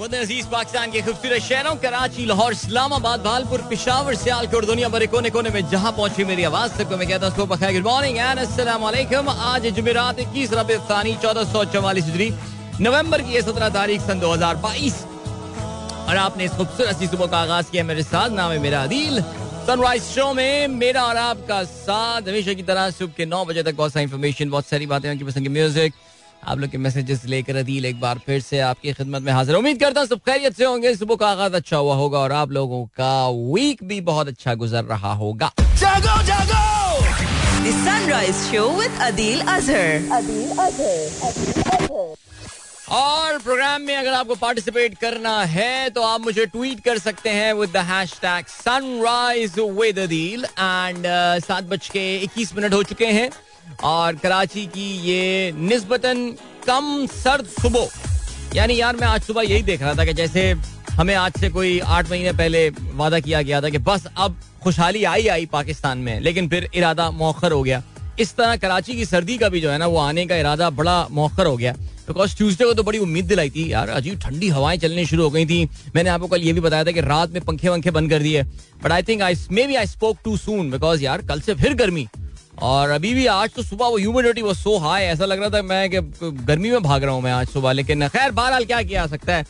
अज़ीज़ पाकिस्तान के खूबसूरत शहरों, कराची, लाहौर, इस्लामाबाद, भालपुर, पिशावर, सियालकोट, दुनिया भरे कोने कोने में जहाँ पहुँची मेरी आवाज़, सबको मैं कहता हूँ गुड मॉर्निंग एंड वालेकुम आज जुमेरात इक्कीस रबी थानी, चौदह सौ चौवालीस नवंबर की सत्रह तारीख सन दो हज़ार बाईस। और आपने इस खूबसूरत सी सुबह का आगाज़ किया मेरे साथ, नाम है मेरा अदील। सनराइज शो में मेरा और आपका साथ, हमेशा की तरह सुबह के नौ बजे तक बहुत सारी इन्फॉर्मेशन बहुत सारी बातें, उनकी पसंद की म्यूज़िक आप लोग के मैसेजेस लेकर अदील एक बार फिर से आपकी खिदमत में हाजिर उम्मीद करता हूँ सब खैरियत से होंगे। सुबह का आगाज़ अच्छा हुआ होगा और आप लोगों का वीक भी बहुत अच्छा गुजर रहा होगा। जागो जागो! The Sunrise Show with Adil Azhar. और प्रोग्राम में अगर आपको पार्टिसिपेट करना है तो आप मुझे ट्वीट कर सकते हैं with the hashtag sunrise with Adeel and सात बज के इक्कीस मिनट हो चुके हैं। और कराची की ये निस्बतन कम सर्द सुबह। यानी यार, मैं आज सुबह यही देख रहा था कि जैसे हमें आज से कोई आठ महीने पहले वादा किया गया था कि बस अब खुशहाली आई आई पाकिस्तान में, लेकिन फिर इरादा मौखर हो गया। इस तरह कराची की सर्दी का भी जो है ना, वो आने का इरादा बड़ा मौखर हो गया। बिकॉज़ ट्यूसडे को तो बड़ी उम्मीद दिलाई थी, यार, अजीब ठंडी हवाएँ चलनी शुरू हो गई थी। मैंने आपको कल ये भी बताया था कि रात में पंखे वंखे बंद कर दिए। But I think I may be I spoke too soon because यार, कल से फिर गर्मी। और अभी भी आज तो सुबह वो ह्यूमिडिटी वो सो हाई ऐसा लग रहा था मैं कि गर्मी में भाग रहा हूँ मैं आज सुबह, लेकिन खैर बहरहाल क्या किया सकता है।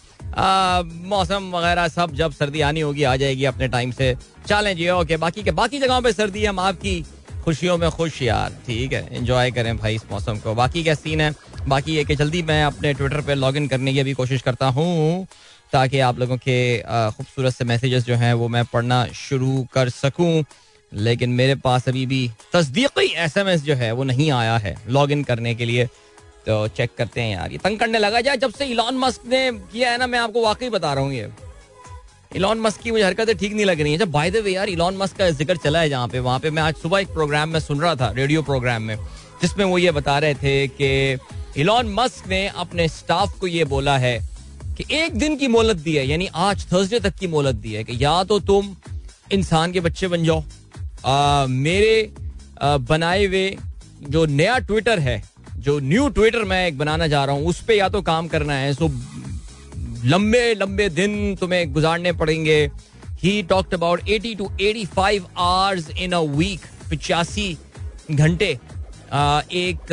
मौसम वगैरह सब, जब सर्दी आनी होगी, आ जाएगी अपने टाइम से। चलें जी ओके बाकी के, बाकी जगहों पे सर्दी है, हम आपकी खुशियों में खुश यार। ठीक है एंजॉय करें भाई इस मौसम को। बाकी क्या सीन है? बाकी ये कि जल्दी मैं अपने ट्विटर पे लॉगिन करने की भी कोशिश करता हूँ, ताकि आप लोगों के खूबसूरत से मैसेजेस जो हैं, वो मैं पढ़ना शुरू कर सकूँ। लेकिन मेरे पास अभी भी तस्दीकी एस एम एस जो है, वो नहीं आया है। लॉग इन करने के लिए तो चेक करते हैं यार। ये तंग करने लगा जाए जब से इलॉन मस्क ने किया है ना, मैं आपको वाकई बता रहा हूँ ये। इलॉन मस्क की मुझे हरकतें ठीक नहीं लग रही है। जब बाय द वे यार इलॉन मस्क का ज़िक्र चला है जहाँ पे। वहाँ पे मैं आज सुबह एक प्रोग्राम में सुन रहा था रेडियो प्रोग्राम में, जिसमें वो ये बता रहे थे कि इलॉन मस्क ने अपने स्टाफ को ये बोला है कि एक दिन की मोहलत दी है, यानी आज थर्सडे तक की मोहलत दी है कि या तो तुम इंसान के बच्चे बन जाओ मेरे बनाए हुए जो नया ट्विटर है, जो न्यू ट्विटर मैं एक बनाना जा रहा हूँ, उस पर या तो काम करना है। सो लंबे लंबे दिन तुम्हें गुजारने पड़ेंगे। He talked about eighty to 85 hours in a week पिचासी घंटे एक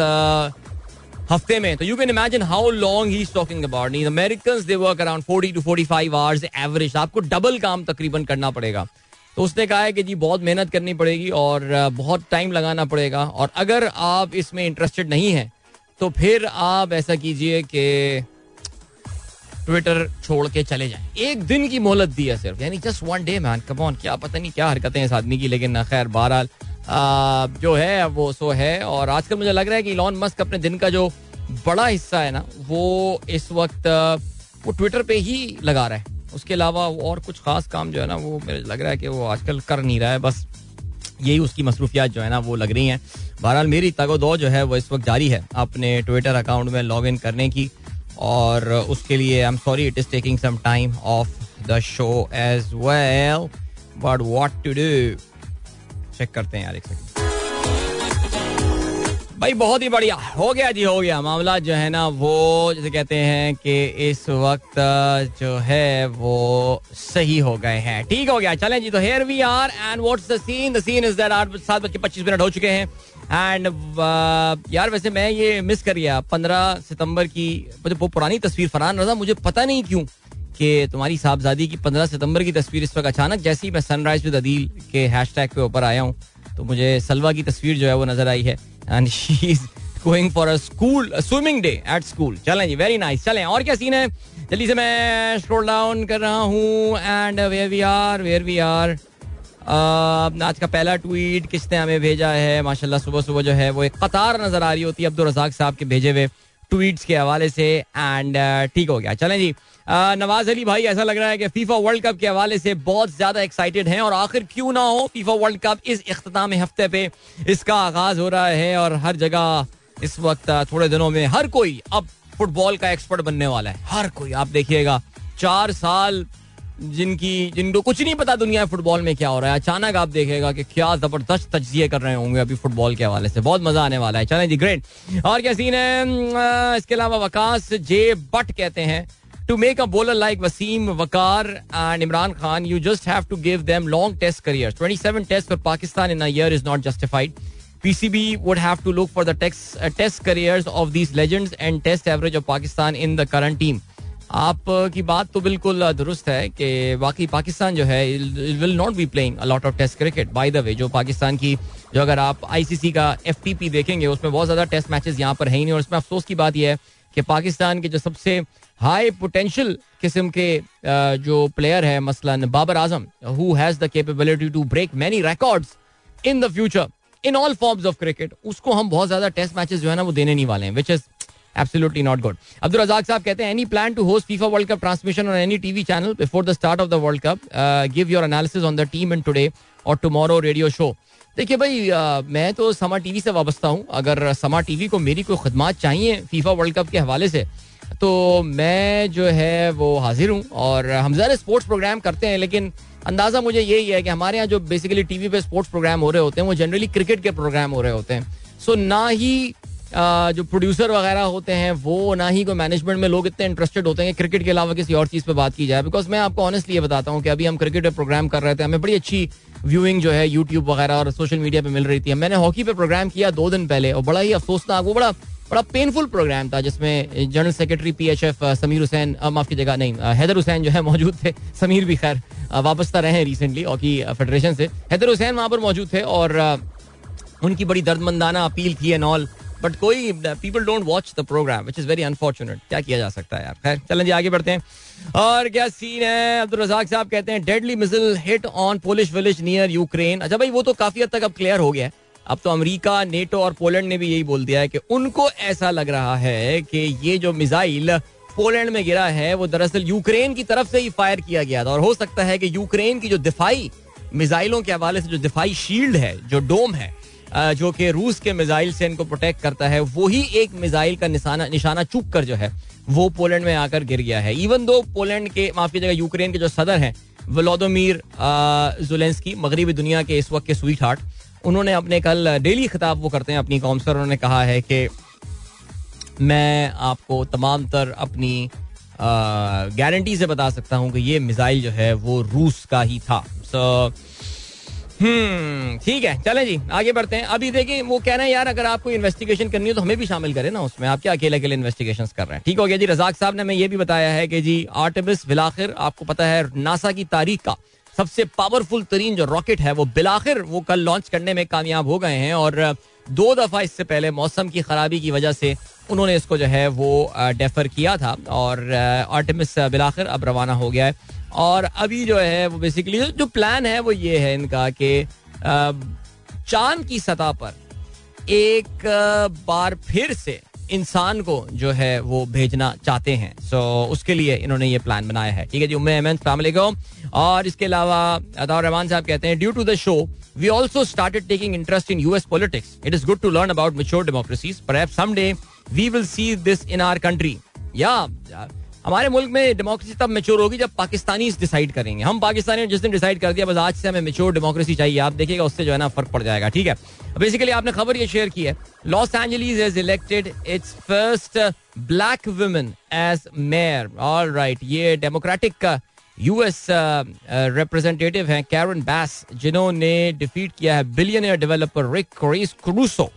हफ़्ते में। तो you can imagine how long he talking about in American they work around 40 to 45 hours average आपको डबल काम तकरीबन करना पड़ेगा। तो उसने कहा है कि जी, बहुत मेहनत करनी पड़ेगी और बहुत टाइम लगाना पड़ेगा। और अगर आप इसमें इंटरेस्टेड नहीं हैं तो फिर आप ऐसा कीजिए कि ट्विटर छोड़ के चले जाएँ। एक दिन की मोहलत दी है सिर्फ़। यानी just one day man come on क्या पता नहीं क्या हरकतें हैं इस आदमी की, लेकिन खैर, बहरहाल जो है, वो सो है। और आजकल मुझे लग रहा है कि इलॉन मस्क अपने दिन का जो बड़ा हिस्सा है ना, वो इस वक्त वो ट्विटर पे ही लगा रहा है। उसके अलावा और कुछ खास काम जो है ना, वो मेरे लग रहा है कि वो आजकल कर नहीं रहा है, बस यही उसकी मसरूफियात जो है ना, वो लग रही हैं। बहरहाल मेरी तगोदो जो है, वो इस वक्त जारी है अपने ट्विटर अकाउंट में लॉग इन करने की और उसके लिए I am sorry it is taking some time of the show as well but what to do check करते हैं यार एक सेकंड भाई बहुत ही बढ़िया। हो गया जी हो गया। मामला जो है ना वो जैसे कहते हैं कि इस वक्त जो है वो सही हो गए हैं। ठीक हो गया। चलें जी तो here we are and what's the scene the scene is that आठ सात बज के पच्चीस मिनट हो चुके हैं। एंड uh, यार वैसे मैं ये मिस कर गया। पंद्रह सितंबर की मुझे वो पुरानी तस्वीर फरहान रजा मुझे पता नहीं क्यों कि तुम्हारी साहबजादी की पंद्रह सितंबर की तस्वीर इस वक्त अचानक जैसे ही मैं सनराइज विद अदील के हैश पे ऊपर आया हूँ तो मुझे सलवा की तस्वीर जो है वो नज़र आई है। And she is going for a school swimming day at school चलें जी वेरी नाइस चलें, और क्या सीन है? जल्दी से मैं स्क्रॉल डाउन कर रहा हूँ and where we are where we are आज का पहला ट्वीट किसने हमें भेजा है? माशाल्लाह सुबह सुबह जो है वो एक कतार नज़र आ रही होती है अब्दुल रजाक साहब के भेजे हुए। ट्वीट्स के हवाले से एंड ठीक हो गया। चलें जी। नवाज़ अली भाई, ऐसा लग रहा है कि फीफा वर्ल्ड कप के हवाले से बहुत ज़्यादा एक्साइटेड हैं और आखिर क्यों ना हो फीफा वर्ल्ड कप इस अख्ताम हफ़्ते पे? इसका आगाज़ हो रहा है और हर जगह इस वक्त थोड़े दिनों में हर कोई अब फुटबॉल का एक्सपर्ट बनने वाला है। हर कोई, आप देखिएगा, चार साल जिनकी जिनको कुछ नहीं पता दुनिया में फुटबॉल में क्या हो रहा है अचानक आप देखेगा कि क्या ज़बरदस्त तजिए कर रहे होंगे अभी फुटबॉल के हवाले से बहुत मज़ा आने वाला है चलें जी ग्रेट और क्या सीन है इसके अलावा वकास जे बट कहते हैं to make a bowler like Wasim, Wakar, and Imran Khan, you just have to give them long test careers. 27 tests for Pakistan in a year is not justified. PCB would have to look for the text, uh, test careers of these legends and test average of Pakistan in the current team. आप की बात तो बिल्कुल दुरुस्त है कि वाकई पाकिस्तान जो है will not be playing a lot of test cricket. By the way जो पाकिस्तान की, जो अगर आप आईसीसी का एफटीपी देखेंगे, उसमें बहुत ज़्यादा टेस्ट मैचेस यहाँ पर है ही नहीं। और उसमें अफसोस की बात यह है कि पाकिस्तान के जो सबसे हाई पोटेंशियल किस्म के जो प्लेयर है, मसलन Babar Azam who has the capability to break many records in the future in all forms of cricket उसको हम बहुत ज़्यादा टेस्ट मैचेस जो है ना, वो देने नहीं वाले हैं which is absolutely not good Abdul Razzaq साहब कहते हैं any plan to host FIFA world cup transmission on any TV channel before the start of the world cup give your analysis on the team in today और tomorrow radio show देखिए भाई आ, मैं तो समा TV से वाबस्ता हूँ। अगर समा टीवी को मेरी कोई खदमात चाहिए फीफा वर्ल्ड कप के हवाले से तो मैं जो है वो हाजिर हूँ। और हम ज़्यादा स्पोर्ट्स प्रोग्राम करते हैं लेकिन अंदाज़ा मुझे यही है कि हमारे यहाँ जो बेसिकली टीवी पे स्पोर्ट्स प्रोग्राम हो रहे होते हैं वो जनरली क्रिकेट के प्रोग्राम हो रहे होते हैं। सो ना ही जो प्रोड्यूसर वगैरह होते हैं, वो ना ही कोई मैनेजमेंट में लोग इतने इंटरेस्टेड होते हैं कि क्रिकेट के अलावा किसी और चीज़ पे बात की जाए। बिकॉज़ मैं आपको ऑनेस्टली ये बताता हूँ कि अभी हम क्रिकेट पे प्रोग्राम कर रहे थे, हमें बड़ी अच्छी व्यूइंग जो है यूट्यूब वगैरह और सोशल मीडिया पे मिल रही थी। मैंने हॉकी पे प्रोग्राम किया दो दिन पहले और बड़ा ही अफसोसनाक, वो बड़ा बड़ा पेनफुल प्रोग्राम था, जिसमें general secretary P H F Sameer Hussain माफ़ की जगह नहीं हैदर हुसैन जो है मौजूद थे। समीर भी खैर वापसता रहे हैं रिसेंटली हॉकी फेडरेशन से। हैदर हुसैन वहाँ पर मौजूद थे और उनकी बड़ी दर्दमंदाना अपील थी एंड ऑल बट कोई people don't watch the program which is very unfortunate क्या किया जा सकता है यार? खैर, चलें जी, आगे बढ़ते हैं। और क्या सीन है? अब्दुल रजाक साहब कहते हैं deadly missile hit on Polish village near Ukraine अच्छा भाई, वो तो काफ़ी हद तक अब क्लियर हो गया है। अब तो अमेरिका नेटो और पोलैंड ने भी यही बोल दिया है कि उनको ऐसा लग रहा है कि ये जो मिसाइल पोलैंड में गिरा है, वो दरअसल यूक्रेन की तरफ़ से ही फायर किया गया था। और हो सकता है कि यूक्रेन की जो दिफाई मिसाइलों के हवाले से जो दिफाई शील्ड है, जो डोम है जो कि रूस के मिसाइल से इनको प्रोटेक्ट करता है वही एक मिसाइल का निशाना निशाना चूक कर जो है वो पोलैंड में आकर गिर गया है। इवन दो पोलैंड के माफ़ जगह यूक्रेन के जो सदर हैं वलोदोमीर जुलेंस्की मगरबी दुनिया के इस वक्त के स्वीट हार्ट उन्होंने अपने कल डेली खिताब वो करते हैं अपनी कौम से उन्होंने कहा है कि मैं आपको तमाम तर अपनी गारंटी से बता सकता हूँ कि ये मिसाइल जो है वो रूस का ही था। सो so, हम्म ठीक है, चलें जी, आगे बढ़ते हैं। अभी देखिए वो कह रहे हैं, यार, अगर आपको इन्वेस्टिगेशन करनी हो तो हमें भी शामिल करें ना उसमें। आप क्या अकेले अकेले इन्वेस्टिगेशन कर रहे हैं? ठीक हो गया जी, रजाक साहब ने हमें ये भी बताया है कि जी आर्टिमिस बिलाखिर, आपको पता है नासा की तारीख का सबसे पावरफुल तरीन जो रॉकेट है, वो बिलाखिर, वो कल लॉन्च करने में कामयाब हो गए हैं और दो दफ़ा इससे पहले मौसम की खराबी की वजह से उन्होंने इसको जो है वो डेफर किया था और आर्टिमिस बिलाखिर अब रवाना हो गया है। और अभी जो है वो बेसिकली जो प्लान है वो ये है इनका कि चाँद की सतह पर एक बार फिर से इंसान को जो है वो भेजना चाहते हैं। सो so, उसके लिए इन्होंने ये प्लान बनाया है। ठीक है जी उम्मीद और इसके अलावा अताउर रहमान साहब कहते हैं due to the show we also started taking interest in US politics it is good to learn about mature democracies पर some we will see this in our country या हमारे मुल्क में डेमोक्रेसी तब मेच्योर होगी जब पाकिस्तानी डिसाइड करेंगे। हम पाकिस्तानी जिस दिन डिसाइड कर दिया, बस आज से हमें मेच्योर डेमोक्रेसी चाहिए। आप देखिएगा उससे जो है ना फ़र्क पड़ जाएगा, ठीक है? बेसिकली आपने खबर ये शेयर की है। Los Angeles is elected it's first black women as mayor all right ये डेमोक्रेटिक यूएस रिप्रेजेंटेटिव हैं कैरन बैस जिन्होंने डिफीट किया है बिलियनियर डेवलपर रिक क्रूसो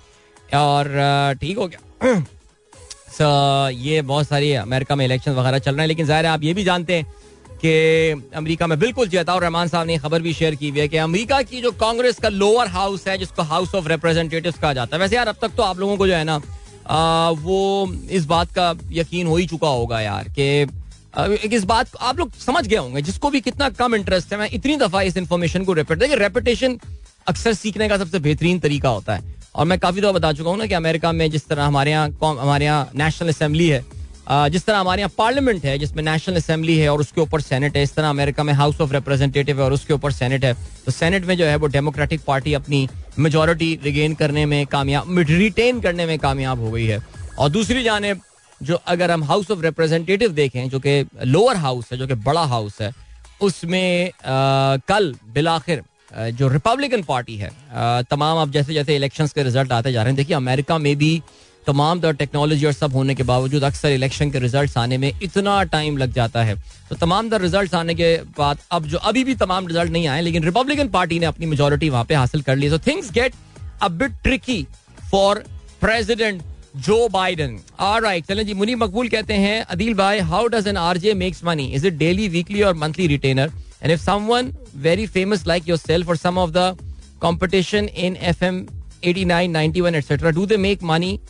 और ठीक हो गया। ये बहुत सारी अमेरिका में इलेक्शन वगैरह चल रहे हैं, लेकिन ज़ाहिर है आप ये भी जानते हैं कि अमेरिका में बिल्कुल जताउर रहमान साहब ने खबर भी शेयर की हुई है कि अमेरिका की जो कांग्रेस का लोअर हाउस है, जिसको हाउस ऑफ़ रिप्रेजेंटेटिव कहा जाता है। वैसे यार, अब तक तो आप लोगों को जो है ना वो इस बात का यकीन हो ही चुका होगा यार कि इस बात को आप लोग समझ गए होंगे, जिसको भी कितना कम इंटरेस्ट है। मैं इतनी दफ़ा इस इंफॉर्मेशन को रिपीट देखिए रेपिटेशन अक्सर सीखने का सबसे बेहतरीन तरीका होता है। और मैं काफ़ी दफ़ा बता चुका हूँ ना कि अमेरिका में जिस तरह हमारे यहाँ हमारे यहाँ नेशनल असेंबली है जिस तरह हमारे यहाँ पार्लियामेंट है जिसमें नेशनल असेंबली है और उसके ऊपर सेनेट है इस तरह अमेरिका में हाउस ऑफ़ रिप्रेजेंटेटिव है और उसके ऊपर सेनेट है तो सेनेट में जो है वो डेमोक्रेटिक पार्टी अपनी मेजोरिटी रिगेन करने में कामयाब रिटेन करने में कामयाब हो गई है। और दूसरी जानब जो अगर हम हाउस ऑफ़ रिप्रेजेंटेटिव देखें जो कि लोअर हाउस है जो कि बड़ा हाउस है उसमें आ, कल बिलाखिर जो रिपब्लिकन पार्टी है तमाम अब जैसे जैसे इलेक्शन के रिज़ल्ट आते जा रहे हैं, देखिए अमेरिका में भी तमाम दर टेक्नोलॉजी और सब होने के बावजूद अक्सर इलेक्शन के रिज़ल्ट आने में इतना टाइम लग जाता है। तो तमाम दर रिज़ल्ट आने के बाद अब जो अभी भी तमाम रिज़ल्ट नहीं आए, लेकिन रिपब्लिकन पार्टी ने अपनी मेजोरिटी वहाँ पे हासिल कर ली। तो things get a bit tricky for president Joe Biden are right चलें जी मुनी मकबूल कहते हैं, अदील भाई how does an RJ makes money is it daily weekly और monthly retainer and if someone very famous like yourself और some of the competition in FM 89, 91, etc. Do they make money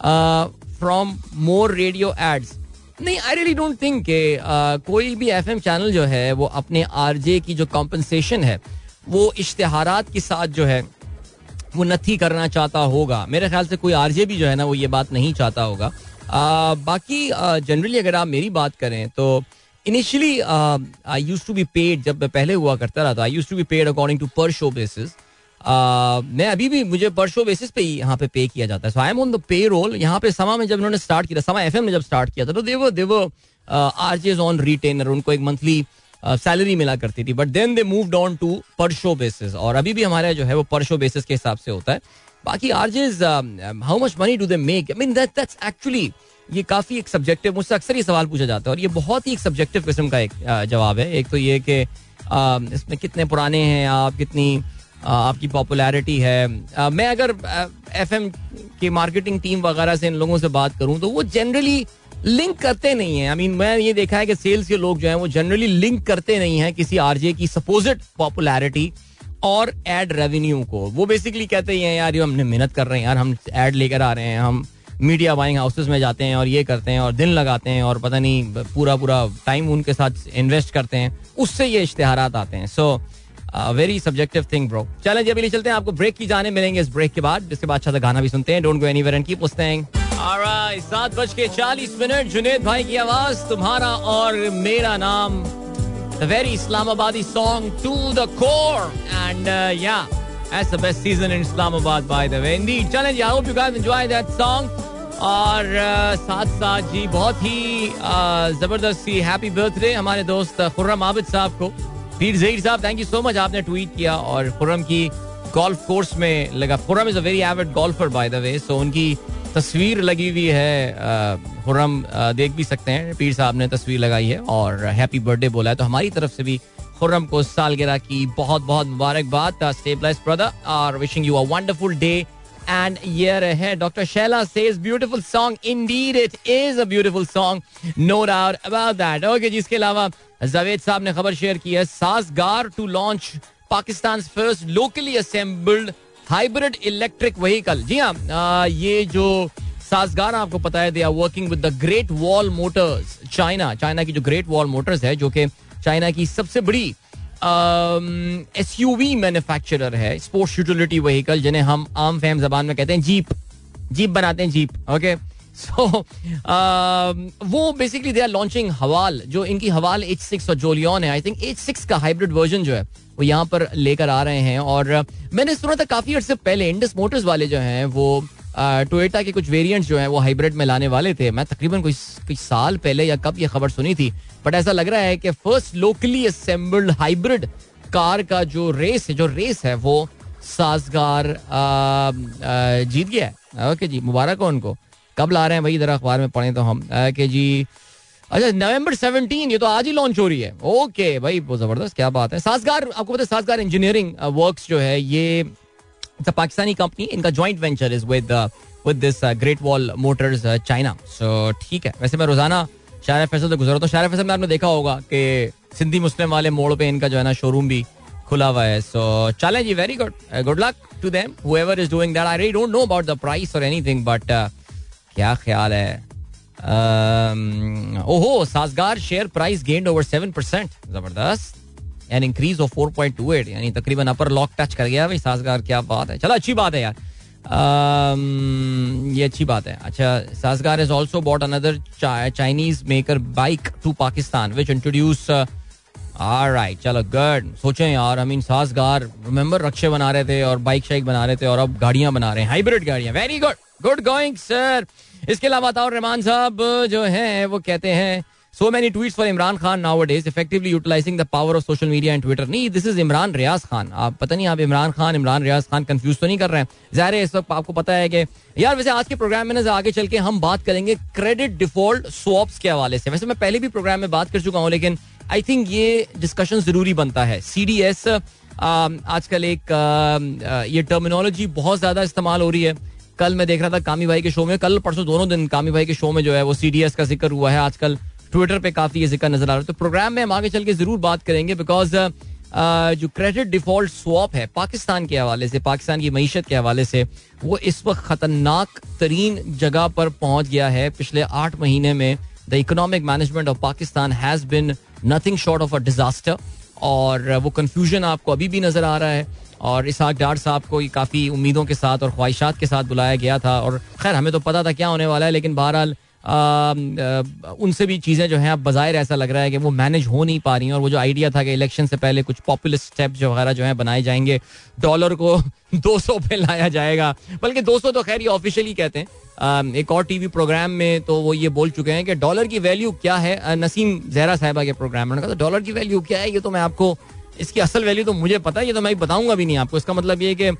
uh, from more radio ads? नहीं I really don't think के कोई भी F M channel जो है वो अपने RJ की जो कॉम्पनसेशन है वो इश्तहारात के साथ जो है वो नथी करना चाहता होगा मेरे ख्याल से कोई आरजे भी जो है ना वो ये बात नहीं चाहता होगा uh, बाकी जनरली uh, अगर आप मेरी बात करें तो initially I used to be paid जब मैं पहले हुआ करता रहा था I used to be paid according to per show basis मैं अभी भी मुझे पर शो बेसिस पे ही यहाँ पे पे किया जाता है। So I am on the payroll यहाँ पे समा में जब उन्होंने स्टार्ट किया समा एफ़ ने जब स्टार्ट किया था तो they were they were are on retainer उनको एक मंथली सैलरी uh, मिला करती थी। But then they move on to per show basis और अभी भी हमारे जो है वो पर शो बेसिस के हिसाब से होता है। बाकी R J how much money do they make I mean that's actually ये काफ़ी एक सब्जेक्टिव मुझसे अक्सर ये सवाल पूछा जाता है और ये बहुत ही एक सब्जेक्टिव किस्म का एक जवाब है। एक तो ये कि इसमें कितने पुराने हैं आप, कितनी आपकी पॉपुलैरिटी है। मैं अगर एफ़ एम की मार्केटिंग टीम वगैरह से इन लोगों से बात करूँ तो वो जनरली लिंक करते नहीं है। आई मीन मैं ये देखा है कि सेल्स के लोग जो हैं, वो जनरली लिंक करते नहीं है किसी आरजे की सपोजिट पॉपुलैरिटी और एड रेवेन्यू को। वो बेसिकली कहते हैं, यार, ये हमने मेहनत कर रहे हैं, यार, हम एड लेकर आ रहे हैं, हम मीडिया बाइंग हाउसेस में जाते हैं और ये करते हैं और दिन लगाते हैं और पता नहीं पूरा पूरा टाइम उनके साथ इन्वेस्ट करते हैं। उससे ये इश्तेहार आते हैं। So very subjective thing bro चलें जी, अभी चलते हैं। आपको ब्रेक की जाने मिलेंगे इस ब्रेक के बाद, जिसके बाद अच्छा सा गाना भी सुनते हैं। Don't go anywhere and keep listening सात बज के चालीस मिनट। जुनेद भाई की आवाज़, तुम्हारा और मेरा नाम। The very Islamabadi song to the core and या That's the best season in Islamabad, by the way. Indeed. Ji, I hope you guys enjoy that song. और साथ साथ जी बहुत ही ज़बरदस्त सी हैप्पी बर्थडे हमारे दोस्त खुर्रम आबिद साहब को पीर जहीर साहब थैंक यू सो मच आपने ट्वीट किया और खुर्रम की गोल्फ कोर्स में लगा Khurram is a very avid golfer by the way so उनकी तस्वीर लगी हुई है खुर्रम देख भी सकते हैं पीर साहब ने तस्वीर लगाई है और हैप्पी बर्थडे बोला है तो हमारी तरफ़ से भी खुर्रम को सालगिरह की बहुत बहुत मुबारकबाद brother are wishing you a wonderful day and year है doctor Shaila says beautiful song indeed it is a beautiful song no doubt about that okay जिसके अलावा जावेद साहब ने खबर शेयर की है Sazgar to launch Pakistan first locally assembled hybrid electric vehicle जी हाँ ये जो सासगार आपको पता है they are working with the Great Wall Motors China China की जो ग्रेट वॉल मोटर्स है, जो कि चाइना की सबसे बड़ी एस यू वी मैन्युफैक्चरर है स्पोर्ट्स यूटिलिटी व्हीकल जिन्हें हम आम फैम जबान में कहते हैं जीप जीप बनाते हैं जीप ओके सो वो basically they are launching Haval जो इनकी हवाल एच सिक्स और जोलियन है। आई थिंक एच सिक्स का हाइब्रिड वर्जन जो है, वो यहाँ पर लेकर आ रहे हैं। और, मैंने सुना था काफ़ी अर्से पहले इंडस मोटर्स वाले जो हैं, वो टोयोटा के कुछ वेरिएंट्स जो हैं, वो हाइब्रिड में लाने वाले थे। मैं तकरीबन कोई कोई साल पहले या कब ये खबर सुनी थी बट ऐसा लग रहा है कि first locally assembled hybrid car का जो रेस है, जो रेस है, वो साजगार जीत गया है। ओके जी, मुबारक हो उनको। कब ला रहे हैं भाई इधर अखबार में पढ़े तो हम। कि जी। अच्छा नवंबर 17 ये तो आज ही लॉन्च हो रही है। ओके भाई बहुत ज़बरदस्त, क्या बात है। साजगार, आपको पता है साजगार इंजीनियरिंग वर्क्स जो है, ये It's a Pakistani company. इनका joint uh, with this uh, Great Wall Motors uh, China. So ठीक है. वैसे मैं रोज़ाना शायर फैसल से गुजरा तो शायर फैसल में आपने देखा होगा कि सिंधी मुस्लिम वाले मोड़ पे इनका जो है ना शोरूम भी खुला हुआ है. सो चलें जी very good good luck to them whoever is doing that I really don't know about the price और एनीथिंग बट क्या ख्याल है? ओहो Sazgar share price gained over seven percent ज़बरदस्त. An increase of four point two eight यानी तकरीबन अपर lock touch कर गया भाई, साजगार, क्या बात है। चलो, अच्छी बात है यार। ये अच्छी बात है। अच्छा Sazgar is also bought another Chinese maker bike to Pakistan which introduce right चलो गुड सोचें यार आई मीन साजगार रिमेंबर रक्षे बना रहे थे और बाइक शाइक बना रहे थे और अब गाड़ियाँ बना रहे हैं। हाइब्रिड गाड़ियाँ। Very good good going sir इसके अलावा ताउर रहमान साहब जो हैं, वो कहते हैं so many tweet for Imran Khan nowadays effectively utilising the power of social media and Twitter नहीं दिस इज़ इमरान रियाज खान आप पता नहीं आप इमरान खान इमरान रियाज खान कंफ्यूज तो नहीं कर रहे हैं? ज़ाहिर है इस वक्त आपको पता है कि यार वैसे आज के प्रोग्राम में आगे चल के हम बात करेंगे क्रेडिट डिफ़ॉल्ट स्वॉप्स के हवाले से। वैसे मैं पहले भी प्रोग्राम में बात कर चुका हूँ लेकिन आई थिंक ये डिस्कशन ज़रूरी बनता है। सी डी एस आजकल एक आ, ये टर्मिनोलॉजी बहुत ज़्यादा इस्तेमाल हो रही है। कल मैं देख रहा था कामी भाई के शो में कल परसों दोनों दिन कामी भाई के शो में जो है वो सी डी एस का ज़िक्र हुआ है। आजकल ट्विटर पे काफ़ी ये ज़िक्र नज़र आ रहा है। तो प्रोग्राम में हम आगे चल के ज़रूर बात करेंगे बिकॉज़ जो क्रेडिट डिफ़ॉल्ट स्वॉप है पाकिस्तान के हवाले से, पाकिस्तान की मीशत के हवाले से, वो इस वक्त खतरनाक तरीन जगह पर पहुँच गया है। पिछले आठ महीने में the economic management of Pakistan has been nothing short of a disaster और वो कन्फ्यूज़न आपको अभी भी नज़र आ रहा है और इसहाक डार साहब को काफ़ी उम्मीदों के साथ और ख्वाहिशात के साथ बुलाया गया था और खैर, हमें तो पता था क्या होने वाला है, लेकिन बहरहाल उनसे भी चीज़ें जो हैं, अब बाज़ाहिर ऐसा लग रहा है कि वो मैनेज हो नहीं पा रही हैं और वो जो आइडिया था कि इलेक्शन से पहले कुछ पॉपुलर स्टेप जो वगैरह जो है बनाए जाएँगे डॉलर को 200 पे लाया जाएगा। बल्कि 200 तो खैर ये ऑफिशियली कहते हैं। एक और टीवी प्रोग्राम में तो वो ये बोल चुके हैं कि डॉलर की वैल्यू क्या है? नसीम जहरा साहिबा के प्रोग्राम में डॉलर की वैल्यू क्या है? ये तो मैं आपको, इसकी असल वैल्यू तो मुझे पता है, ये तो मैं बताऊँगा भी नहीं आपको। इसका मतलब ये कि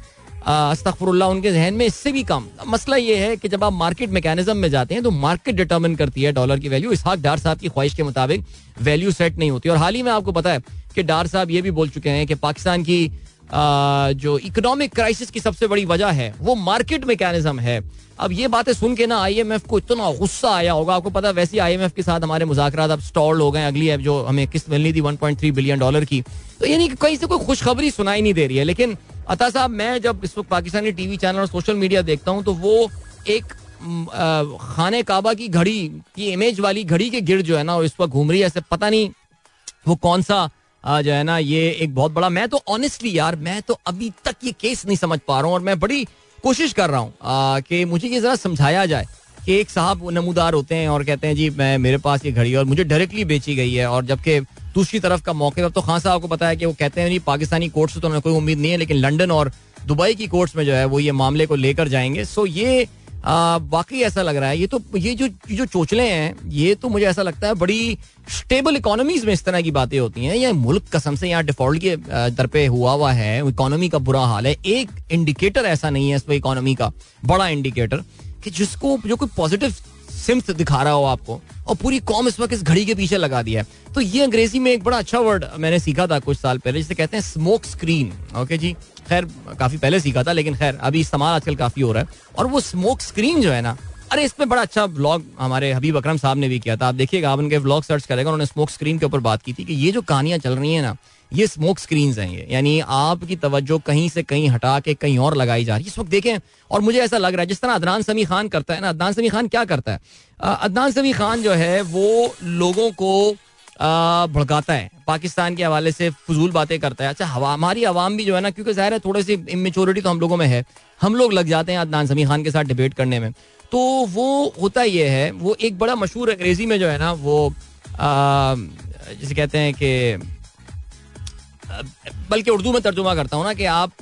अस्तफरुल्ला उनके जहन में इससे भी कम। मसला ये है कि जब आप मार्केट मैकेनिज्म में जाते हैं तो मार्केट डिटर्मिन करती है डॉलर की वैल्यू। इसहाक डार साहब की ख्वाहिश के मुताबिक वैल्यू सेट नहीं होती। और हाल ही में आपको पता है कि डार साहब ये भी बोल चुके हैं कि पाकिस्तान की जो इकोनॉमिक क्राइसिस की सबसे बड़ी वजह है, वो मार्केट मैकेनिज्म है। अब ये बातें सुन के ना आईएमएफ को इतना गुस्सा आया होगा। आपको पता वैसे आईएमएफ के साथ हमारे मुजाकर अब स्टॉल हो गए अगली है जो हमें किस्त मिलनी थी 1.3 बिलियन डॉलर की। तो यानी कहीं से कोई खुशखबरी सुनाई नहीं दे रही है। लेकिन अता साहब, मैं जब इस वक्त पाकिस्तानी टीवी चैनल और सोशल मीडिया देखता हूँ तो वो एक खाने काबा की घड़ी, की इमेज वाली घड़ी के गिर जो है ना इस वक्त घूम रही है। ऐसे पता नहीं वो कौन सा जो है ना, ये एक बहुत बड़ा, मैं तो ऑनेस्टली यार, मैं तो अभी तक ये केस नहीं समझ पा रहा हूँ और मैं बड़ी कोशिश कर रहा हूँ कि मुझे ये जरा समझाया जाए कि एक साहब नमूदार होते हैं और कहते हैं, जी, मैं, मेरे पास ये घड़ी और मुझे डायरेक्टली बेची गई है और जबकि दूसरी तरफ़ का मौके पर। तो खान साहब को पता है कि वो कहते हैं, नहीं, पाकिस्तानी कोर्ट से तो उन्हें कोई उम्मीद नहीं है, लेकिन लंडन और दुबई की कोर्ट्स में जो है वो ये मामले को लेकर जाएँगे। सो ये वाकई ऐसा लग रहा है। ये तो ये जो जो चोचले हैं, ये तो मुझे ऐसा लगता है बड़ी स्टेबल इकोनॉमीज में इस तरह की बातें होती हैं। या मुल्क कसम से यहाँ डिफ़ॉल्ट के दर पे हुआ हुआ है। इकोनॉमी का बुरा हाल है। एक इंडिकेटर ऐसा नहीं है इस इकोनॉमी का, बड़ा इंडिकेटर कि जिसको जो कोई पॉजिटिव सिम्स दिखा रहा हो आपको और पूरी कॉम इस वक्त इस घड़ी के पीछे लगा दिया है। तो ये अंग्रेज़ी में एक बड़ा अच्छा वर्ड मैंने सीखा था कुछ साल पहले, जिसे कहते हैं स्मोक स्क्रीन ओके जी? खैर, काफ़ी पहले सीखा था, लेकिन खैर, अभी इस्तेमाल आजकल काफ़ी हो रहा है। और वो स्मोक स्क्रीन जो है ना, अरे इसमें बड़ा अच्छा ब्लॉग हमारे हबीब अकरम साहब ने भी किया था। आप देखिएगा, आप उनके ब्लॉग सर्च करेगा, उन्होंने स्मोक स्क्रीन के ऊपर बात की थी कि ये जो कहानियाँ चल रही है ना ये स्मोक स्क्रीन हैं ये। यानी आपकी तवज्जो कहीं से कहीं हटा के कहीं और लगाई जा रही है। इस वक्त देखें, और मुझे ऐसा लग रहा है, जिस तरह अदनान समी खान करता है ना, अदनान समी खान क्या करता है? अदनान समी खान जो है, वो लोगों को भड़काता है। पाकिस्तान के हवाले से फजूल बातें करता है। अच्छा हवा, हमारी आवाम भी जो है ना, क्योंकि ज़ाहिर है थोड़ी सी इमेच्योरिटी तो हम लोगों में है, हम लोग लग जाते हैं अदनान समी खान के साथ डिबेट करने में। तो वो होता ये है, वो एक बड़ा मशहूर अंग्रेज़ी में जो है ना, वो जिसे कहते हैं कि बल्कि उर्दू में तर्जुमा करता हूँ ना कि आप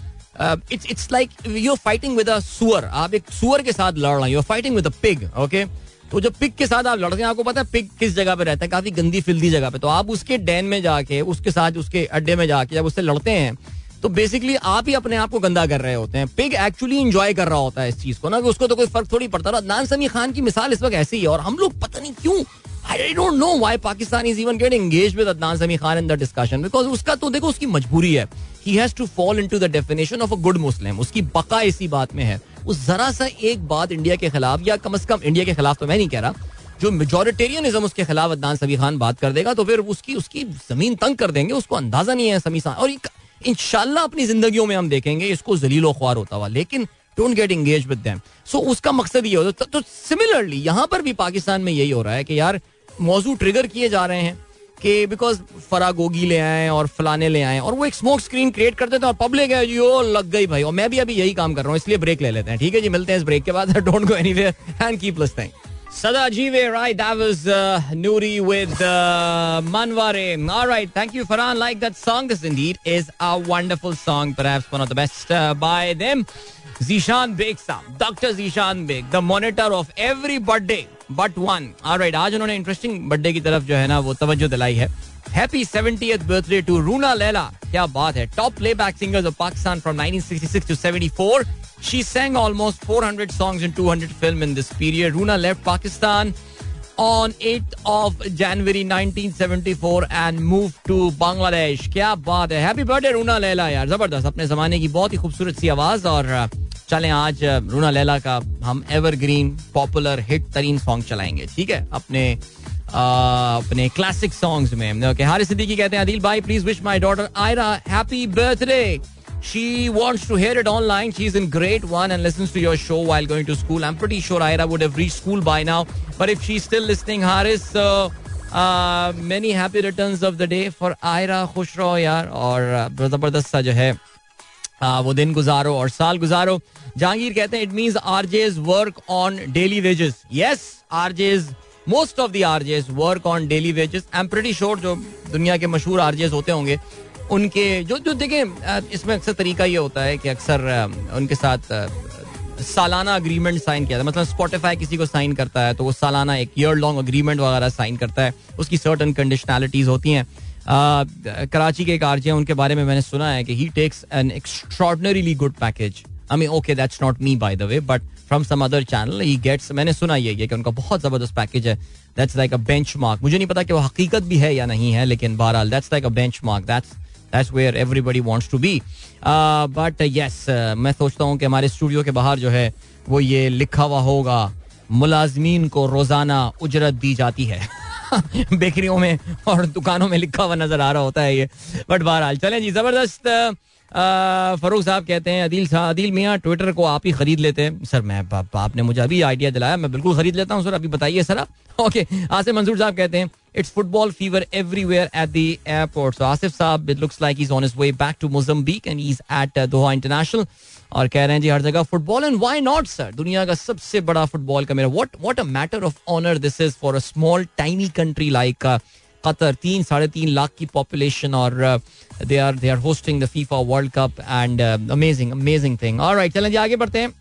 it's it's like you fighting with a सुअर आप एक सुअर के साथ लड़ रहे हैं. You fighting with a pig okay तो जब पिग के साथ आप लड़ते हैं, आपको पता है पिग किस जगह पे रहता है? काफ़ी गंदी फिल्दी जगह पे। तो आप उसके डैन में जाके, उसके साथ उसके अड्डे में जाके जब उससे लड़ते हैं तो बेसिकली आप ही अपने आप को गंदा कर रहे होते हैं। पिग एक्चुअली इंजॉय कर रहा होता है इस चीज़ को ना, कि उसको तो कोई फ़र्क थोड़ी पड़ता। नान समी खान की मिसाल इस वक्त ऐसी ही है, और हम लोग पता नहीं क्यों I don't know why Pakistan is even getting engaged with Adnan Sami Khan in the discussion because उसका तो देखो उसकी मजबूरी है ही has to fall into the definition of a good Muslim उसकी बका इसी बात में है उस जरा सा एक बात इंडिया के खिलाफ या कम अज कम इंडिया के खिलाफ तो मैं नहीं कह रहा जो मेजोरिटेरियनिज्म उसके खिलाफ अदनान समी खान बात कर देगा तो फिर उसकी उसकी ज़मीन तंग कर देंगे उसको अंदाज़ा नहीं है समी खान और इनशाला अपनी जिंदगियों में हम देखेंगे इसको जलीलो ख्वार होता हुआ लेकिन don't get engage with them so उसका मकसद ये होता तो सिमिलरली यहाँ पर भी पाकिस्तान में यही हो रहा है कि यार मौजू ट्रिगर किए जा रहे हैं कि बिकॉज़ फरा गोगी ले आए और फलाने ले आए और वो एक स्मोक स्क्रीन क्रिएट करते थे और पब्लिक है यो लग गई भाई। और मैं भी अभी यही काम कर रहा हूँ, इसलिए ब्रेक ले लेते हैं। ठीक है जी, मिलते हैं इस ब्रेक के बाद। Don't go any and keep listening Sada ji way right that was Noori with मनवारे all right thank you Faran like that song this indeed is a wonderful song perhaps one of the best by them Zeeshan Baig साहब doctor Zeeshan Baig the monitor of every birthday but one right आज उन्होंने interesting birthday की तरफ़ जो है ना वो तवज्जो दिलाई है। Happy seventy birthday to Runa Laila क्या बात है। Top playback singers of Pakistan from 1966 to 74 She sang almost 400 songs in 200 film in this period. Runa left Pakistan on 8th of January 1974 and moved to Bangladesh. क्या बात है? Happy birthday रूना लैला यार। ज़बरदस्त। अपने जमाने की बहुत ही खूबसूरत सी आवाज़ और चलें आज रूना लैला का हम एवरग्रीन पॉपुलर हिट तरीन सॉन्ग चलाएँगे। ठीक है? अपने अपने क्लासिक सॉन्ग्स में। ओके हारिस सिद्दीकी कहते हैं, अदिल भाई please wish my daughter Aira happy birthday She wants to hear it online. She's in grade one and listens to your show while going to school. I'm pretty sure Ira would have reached school by now. But if she's still listening, Haris, uh, uh, many happy returns of the day for Ira. खुश रहो यार और जबरदस्त सा जो है आ, वो दिन गुजारो और साल गुजारो जहांगीर कहते हैं it means RJs work on daily wages yes RJs most of the RJs work on daily wages I am pretty sure जो दुनिया के मशहूर आरजेस होते होंगे उनके, जो जो देखें इसमें अक्सर तरीका ये होता है कि अक्सर उनके साथ सालाना अग्रीमेंट साइन किया था मतलब स्पॉटिफाई किसी को साइन करता है तो वो सालाना एक ईयर लॉन्ग अग्रीमेंट वगैरह साइन करता है। उसकी सर्टन कंडीशनैलिटीज होती हैं। कराची के एक आरजे उनके बारे में मैंने सुना है कि he takes an extraordinarily good package I mean okay that's not me by the way but from some other channel he gets मैंने सुना ये कि उनका बहुत ज़बरदस्त पैकेज है। दैट्स लाइक अ बेंचमार्क मुझे नहीं पता कि वो हकीकत भी है या नहीं है, लेकिन बहरहाल that's like a benchmark that's that's where everybody wants to be but yes मैं सोचता हूँ कि हमारे स्टूडियो के बाहर जो है, वो ये लिखा हुआ होगा, मुलाजमीन को रोज़ाना उजरत दी जाती है. बेकरियों में और दुकानों में लिखा हुआ नज़र आ रहा होता है ये। बट बहरहाल, चलें जी, ज़बरदस्त फरूख साहब कहते हैं, अदिल साहब अदिल मियाँ ट्विटर को आप ही खरीद लेते हैं। सर, मैं आपने मुझे अभी आइडिया दिलाया, मैं बिल्कुल खरीद लेता हूँ, सर, अभी बताइए सर आप ओके आसिफ मंसूर साहब कहते हैं it's football fever everywhere at the airport so Asif साहब it looks like is on his way back to Mozambique and is at Doha international और कह रहे हैं जी हर जगह football and why not sir दुनिया का सबसे बड़ा फुटबॉल का मेरा what what a matter of honour this is for a small tiny country like Qatar तीन साढ़े तीन लाख की पॉपुलेशन और they are they are hosting the FIFA World Cup and amazing amazing thing alright चलें जी आगे बढ़ते हैं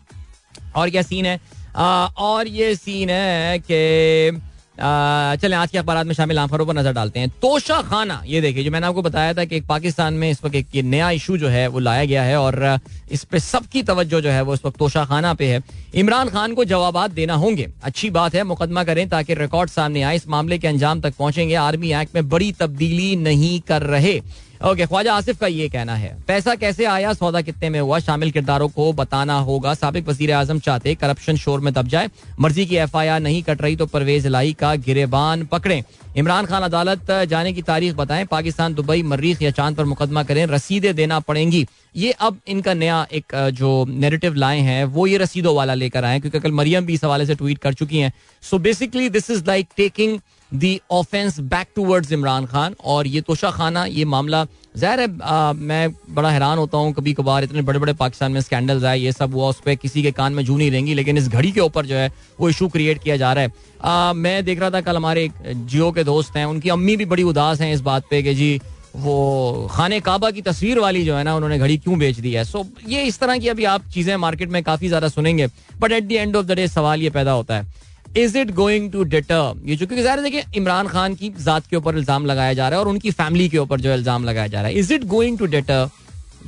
और क्या सीन है uh, और ये सीन है कि चलें, आज के अखबार में शामिल आमखरों पर नज़र डालते हैं। तोशा खाना, ये देखिए, जो मैंने आपको बताया था कि एक पाकिस्तान में इस वक्त एक नया इशू जो है, वो लाया गया है और इस पे सबकी तवज्जो जो है, वो इस वक्त तोशा खाना पे है। इमरान खान को जवाब देना होंगे। अच्छी बात है, मुकदमा करें ताकि रिकॉर्ड सामने आए। इस मामले के अंजाम तक पहुँचेंगे। आर्मी एक्ट में बड़ी तब्दीली नहीं कर रहे। ओके ख्वाजा आसिफ का ये कहना है। पैसा कैसे आया, सौदा कितने में हुआ, शामिल किरदारों को बताना होगा। सबक वज़ीर आज़म चाहते करप्शन शोर में दब जाए। मर्ज़ी की एफ़ आई आर नहीं कट रही तो परवेज लाई का गिरेबान पकड़े। इमरान खान अदालत जाने की तारीख बताएँ। पाकिस्तान, दुबई मरीख या चाँद पर मुकदमा करें, रसीदें देना पड़ेंगी। ये अब इनका नया एक जो नेरेटिव लाए हैं, वो ये रसीदों वाला लेकर आए क्योंकि कल मरियम भी इस हवाले से ट्वीट कर चुकी हैं। So basically this is like taking the offence back towards Imran Khan और ये तोशा खाना ये मामला ज़ाहिर है आ, मैं बड़ा हैरान होता हूँ कभी कभार इतने बड़े बड़े पाकिस्तान में स्कैंडल्स आए ये सब हुआ उस पर किसी के कान में जू नहीं रहेंगी लेकिन इस घड़ी के ऊपर जो है वो इशू क्रिएट किया जा रहा है। आ, मैं देख रहा था कल हमारे एक जियो के दोस्त हैं उनकी अम्मी भी बड़ी उदास हैं इस बात पे कि जी वो खाने काबा की तस्वीर वाली जो है ना उन्होंने घड़ी क्यों बेच दी है? सो ये इस तरह की अभी आप चीज़ें मार्केट में काफ़ी ज़्यादा सुनेंगे but at the end of the day सवाल ये पैदा होता है। Is it going to deter ये जो, क्योंकि देखिए, इमरान खान की जात के ऊपर इल्ज़ाम लगाया जा रहा है और उनकी फैमिली के ऊपर जो इल्ज़ाम लगाया जा रहा है। Is it going to deter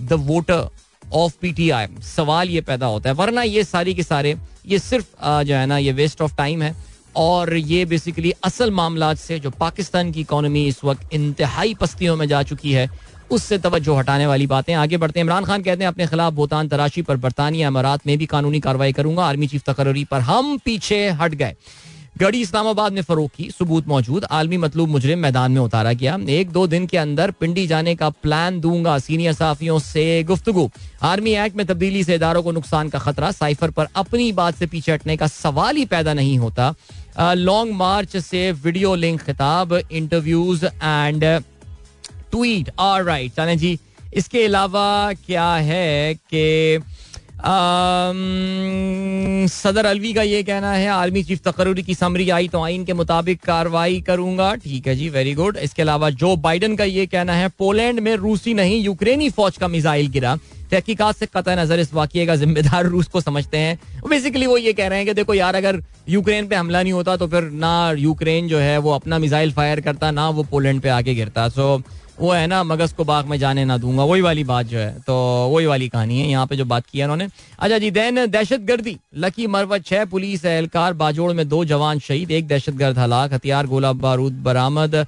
the voter of PTI सवाल ये पैदा होता है, वरना ये सारी के सारे, ये सिर्फ़ जो है ना, ये वेस्ट ऑफ़ टाइम है। और ये बेसिकली असल मामला से जो पाकिस्तान की इकोनॉमी इस वक्त इंतहाई पस्तियों में जा चुकी है उससे तवज्जो हटाने वाली बातें। आगे बढ़ते हैं। इमरान खान कहते हैं, अपने खिलाफ भूतान तराशी पर बरतानिया अमारात में भी कानूनी कार्रवाई करूँगा। आर्मी चीफ तकर्री पर हम पीछे हट गए। गढ़ी इस्लामाबाद में फरोख की सबूत मौजूद। आलमी मतलूब मुजरिम मैदान में उतारा गया। एक दो दिन के अंदर पिंडी जाने का प्लान दूँगा। सीनियर साफियों से गुफ्तगु। आर्मी एक्ट में तब्दीली से इदारों को नुकसान का खतरा। साइफर पर अपनी बात से पीछे हटने का सवाल ही पैदा नहीं होता। लॉन्ग मार्च से वीडियो लिंक खिताब, इंटरव्यूज़ एंड ट्वीट और राइट चलें जी इसके अलावा क्या है कि सदर अलवी का ये कहना है, आर्मी चीफ तकरूरी की समरी आई तो आइन के मुताबिक कार्रवाई करूँगा। ठीक है जी वेरी गुड इसके अलावा जो बाइडन का ये कहना है, पोलैंड में रूसी नहीं, यूक्रेनी फौज का मिसाइल गिरा। तहकीकात से कतः नज़र इस वाक्य का जिम्मेदार रूस को समझते हैं। बेसिकली वो ये कह रहे हैं कि देखो यार, अगर यूक्रेन पे हमला नहीं होता तो फिर ना यूक्रेन जो है वो अपना मिसाइल फायर करता, ना वो पोलैंड पे आके गिरता। सो वो है ना, मगज को बाग में जाने ना दूँगा, वही वाली बात जो है। तो वही वाली कहानी है, यहाँ पे जो बात की है उन्होंने। अच्छा जी, देन दहशत गर्दी लकी मरवत, छह पुलिस एहलकार, बाजोड़ में दो जवान शहीद, एक दहशत गर्द हलाक, हथियार, गोला बारूद बरामद।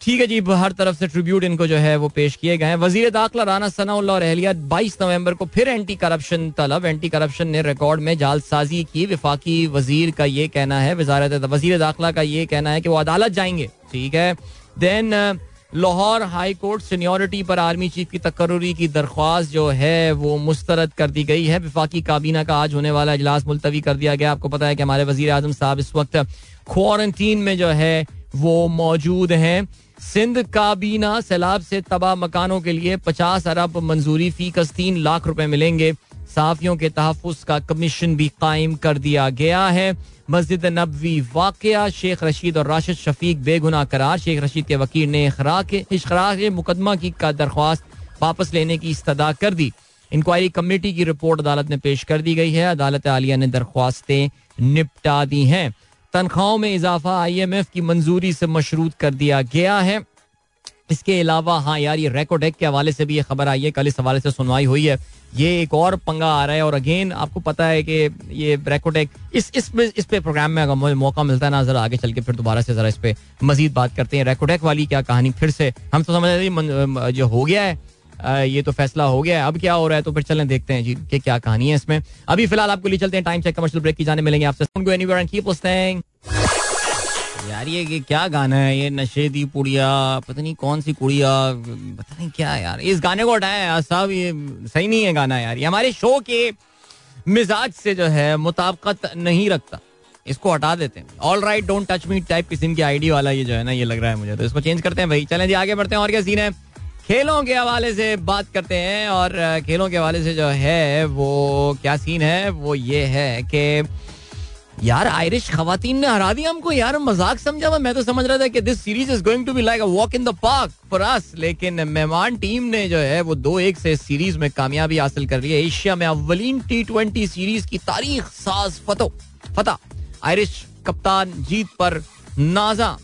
ठीक है जी, हर तरफ़ से ट्रिब्यूट इनको जो है वो पेश किए गए हैं। वज़ीर दाखिला राना सनाउल्ला और अहलिया बाईस नवंबर को फिर एंटी करप्शन तलब। एंटी करप्शन ने रिकॉर्ड में जालसाजी की। विफाकी वज़ीर का ये कहना है वजारत वज़ीर दाखिला का ये कहना है कि वो अदालत जाएँगे। ठीक है? Then Lahore high court seniority पर आर्मी चीफ की तकर्री की दरख्वास्त जो है वो मुस्तरद कर दी गई है। विफाकी काबीना का आज होने वाला इजलास मुलतवी कर दिया गया। आपको पता है कि हमारे वज़ीर आज़म साहब इस वक्त क्वारंटीन में जो है वो मौजूद हैं। सिंध काबीना सैलाब से तबाह मकानों के लिए पचास अरब मंजूरी फ़ी कस तीन लाख रुपए मिलेंगे। साफियों के तहफ़ का कमीशन भी कायम कर दिया गया है। मस्जिद नबवी वाकया, शेख रशीद और राशिद शफीक बेगुना करार। शेख रशीद के वकील ने इशराक मुकदमा की दरख्वास्त वापस लेने की इस्तदा कर दी। इंक्वायरी कमेटी की रिपोर्ट अदालत में पेश कर दी गई है। अदालत आलिया ने दरख्वास्तें निपटा दी हैं। तनख्वाहों में इजाफा आई एम एफ़ की मंजूरी से मशरूत कर दिया गया है। इसके अलावा हाँ यार, ये रेकोडेक के हवाले से भी ये खबर आई है। कल इस हवाले से सुनवाई हुई है। ये एक और पंगा आ रहा है और अगेन आपको पता है कि ये रेकोडेक इस इस पे इस पे प्रोग्राम में अगर मुझे मौका मिलता है ना, जरा आगे चल के फिर दोबारा से जरा इस पे मजीद बात करते हैं। रेकोडेक वाली क्या कहानी फिर से हम तो समझ रहे जो हो गया है ये तो फैसला हो गया है। अब क्या हो रहा है तो फिर चलें, देखते हैं जी कि क्या कहानी है इसमें। अभी फ़िलहाल आपको लिए चलते हैं। टाइम चेक कमर्शियल ब्रेक की जाने मिलेंगे आपसे। यार, ये क्या गाना है? ये नशे दी पुड़िया, पता नहीं कौन सी कुड़िया, पता नहीं क्या यार। इस गाने को हटाया यार साहब, ये सही नहीं है गाना यार। ये हमारे शो के मिजाज से जो है मुताबकत नहीं रखता। इसको हटा देते हैं। All right don't touch me type किसी की आईडी वाला ये जो है ना, ये लग रहा है मुझे। तो इसको चेंज करते हैं भाई। चलें जी, आगे बढ़ते हैं। और क्या सीन है? खेलों के हवाले से बात करते हैं। और खेलों के हवाले से जो है वो क्या सीन है? वो ये है कि यार आयरिश खातन ने हरा दिया हमको। यार, मज़ाक समझा हुआ मैं तो समझ रहा था कि this series is going to be like a walk in the park for us लेकिन मेहमान टीम ने जो है, वो दो एक से सीरीज़ में कामयाबी हासिल कर ली है। एशिया में अव्वलीन टी ट्वेंटी सीरीज़ की तारीख साज फतो फता आयरिश कप्तान जीत पर नाजा।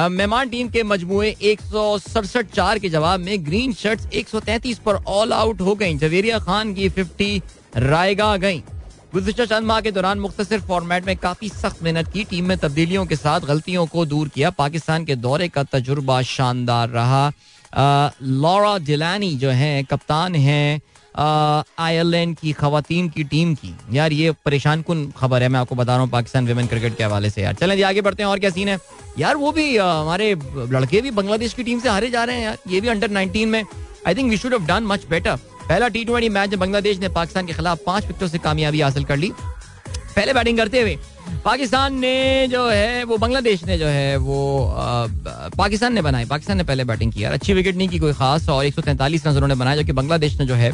मेहमान टीम के मजमुए एक सौ सड़सठ चार के जवाब में ग्रीन शर्ट्स एक सौ तैतीस पर ऑल आउट हो गई। जवेरिया खान की फिफ्टी रायगा गई। गुजशत चंद माह के दौरान मुख्तर फॉर्मेट में काफ़ी सख्त मेहनत की। टीम में तब्दीलियों के साथ गलतियों को दूर किया। पाकिस्तान के दौरे का तजुर्बा शानदार रहा। लॉरा डिलानी जो है, कप्तान है आयरलैंड की खातन की टीम की। यार, ये परेशान कन खबर है, मैं आपको बता रहा हूँ, पाकिस्तान विमेन क्रिकेट के हवाले से यार। चलें जी, आगे बढ़ते हैं, और क्या सीन है? यार, वो भी हमारे लड़के भी बांग्लादेश की टीम से हारे जा रहे हैं यार। ये भी अंडर नाइनटीन में I think we should have done much better पहला टी ट्वेंटी मैच बांग्लादेश ने पाकिस्तान के खिलाफ पाँच विकेटों से कामयाबी हासिल कर ली। पहले बैटिंग करते हुए पाकिस्तान ने जो है वो बांग्लादेश ने जो है वो आ, पाकिस्तान ने बनाई। पाकिस्तान ने पहले बैटिंग की यार। अच्छी विकेट नहीं की कोई खास और एक सौ तैंतालीस रन उन्होंने बनाया जबकि बांग्लादेश ने जो है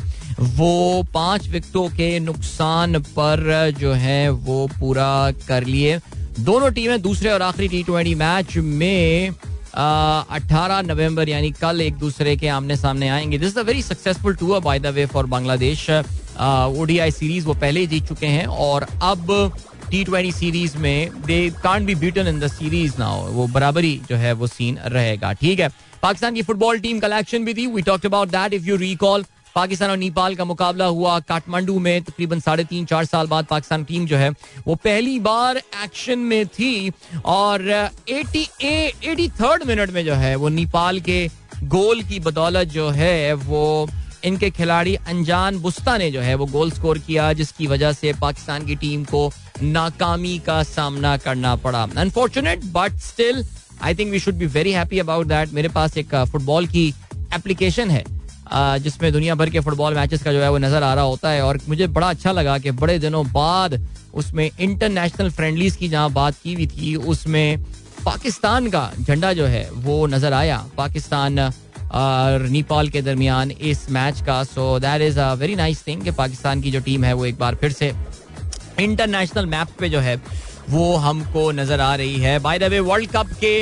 वो पाँच विकेटों के नुकसान पर जो है वो पूरा कर लिए। दोनों टीमें दूसरे और आखिरी टी ट्वेंटी मैच में अठारह नवंबर, यानी कल एक दूसरे के आमने सामने आएँगे। This a very successful tour by the way for Bangladesh ODI series वो पहले ही जीत चुके हैं, और अब टी ट्वेंटी सीरीज़ में they can't be beaten in the series now वो बराबरी जो है वो सीन रहेगा। ठीक है। पाकिस्तान की फुटबॉल टीम कलेक्शन भी थी। We talk about that if you recall Pakistan और नेपाल का मुकाबला हुआ काठमांडू में तकरीबन साढ़े तीन, चार साल बाद पाकिस्तान टीम जो है, वो पहली बार एक्शन में थी और एटी एटी थर्ड मिनट में जो है, वो नेपाल के गोल की बदौलत जो है, वो इनके खिलाड़ी अनजान बुस्ता ने जो है, वो गोल स्कोर किया, जिसकी वजह से पाकिस्तान की टीम को नाकामी का सामना करना पड़ा। Unfortunate but still I think we should be very happy about that मेरे पास एक फुटबॉल की एप्लीकेशन है। जिसमें दुनिया भर के फुटबॉल मैचेस का जो है वो नज़र आ रहा होता है। और मुझे बड़ा अच्छा लगा कि बड़े दिनों बाद उसमें इंटरनेशनल फ्रेंडलीज की जहाँ बात की हुई थी, उसमें पाकिस्तान का झंडा जो है वो नज़र आया। पाकिस्तान और नेपाल के दरमियान इस मैच का। So that is a very nice thing कि पाकिस्तान की जो टीम है वो एक बार फिर से इंटरनेशनल मैप पे जो है वो हमको नज़र आ रही है। By the way World Cup के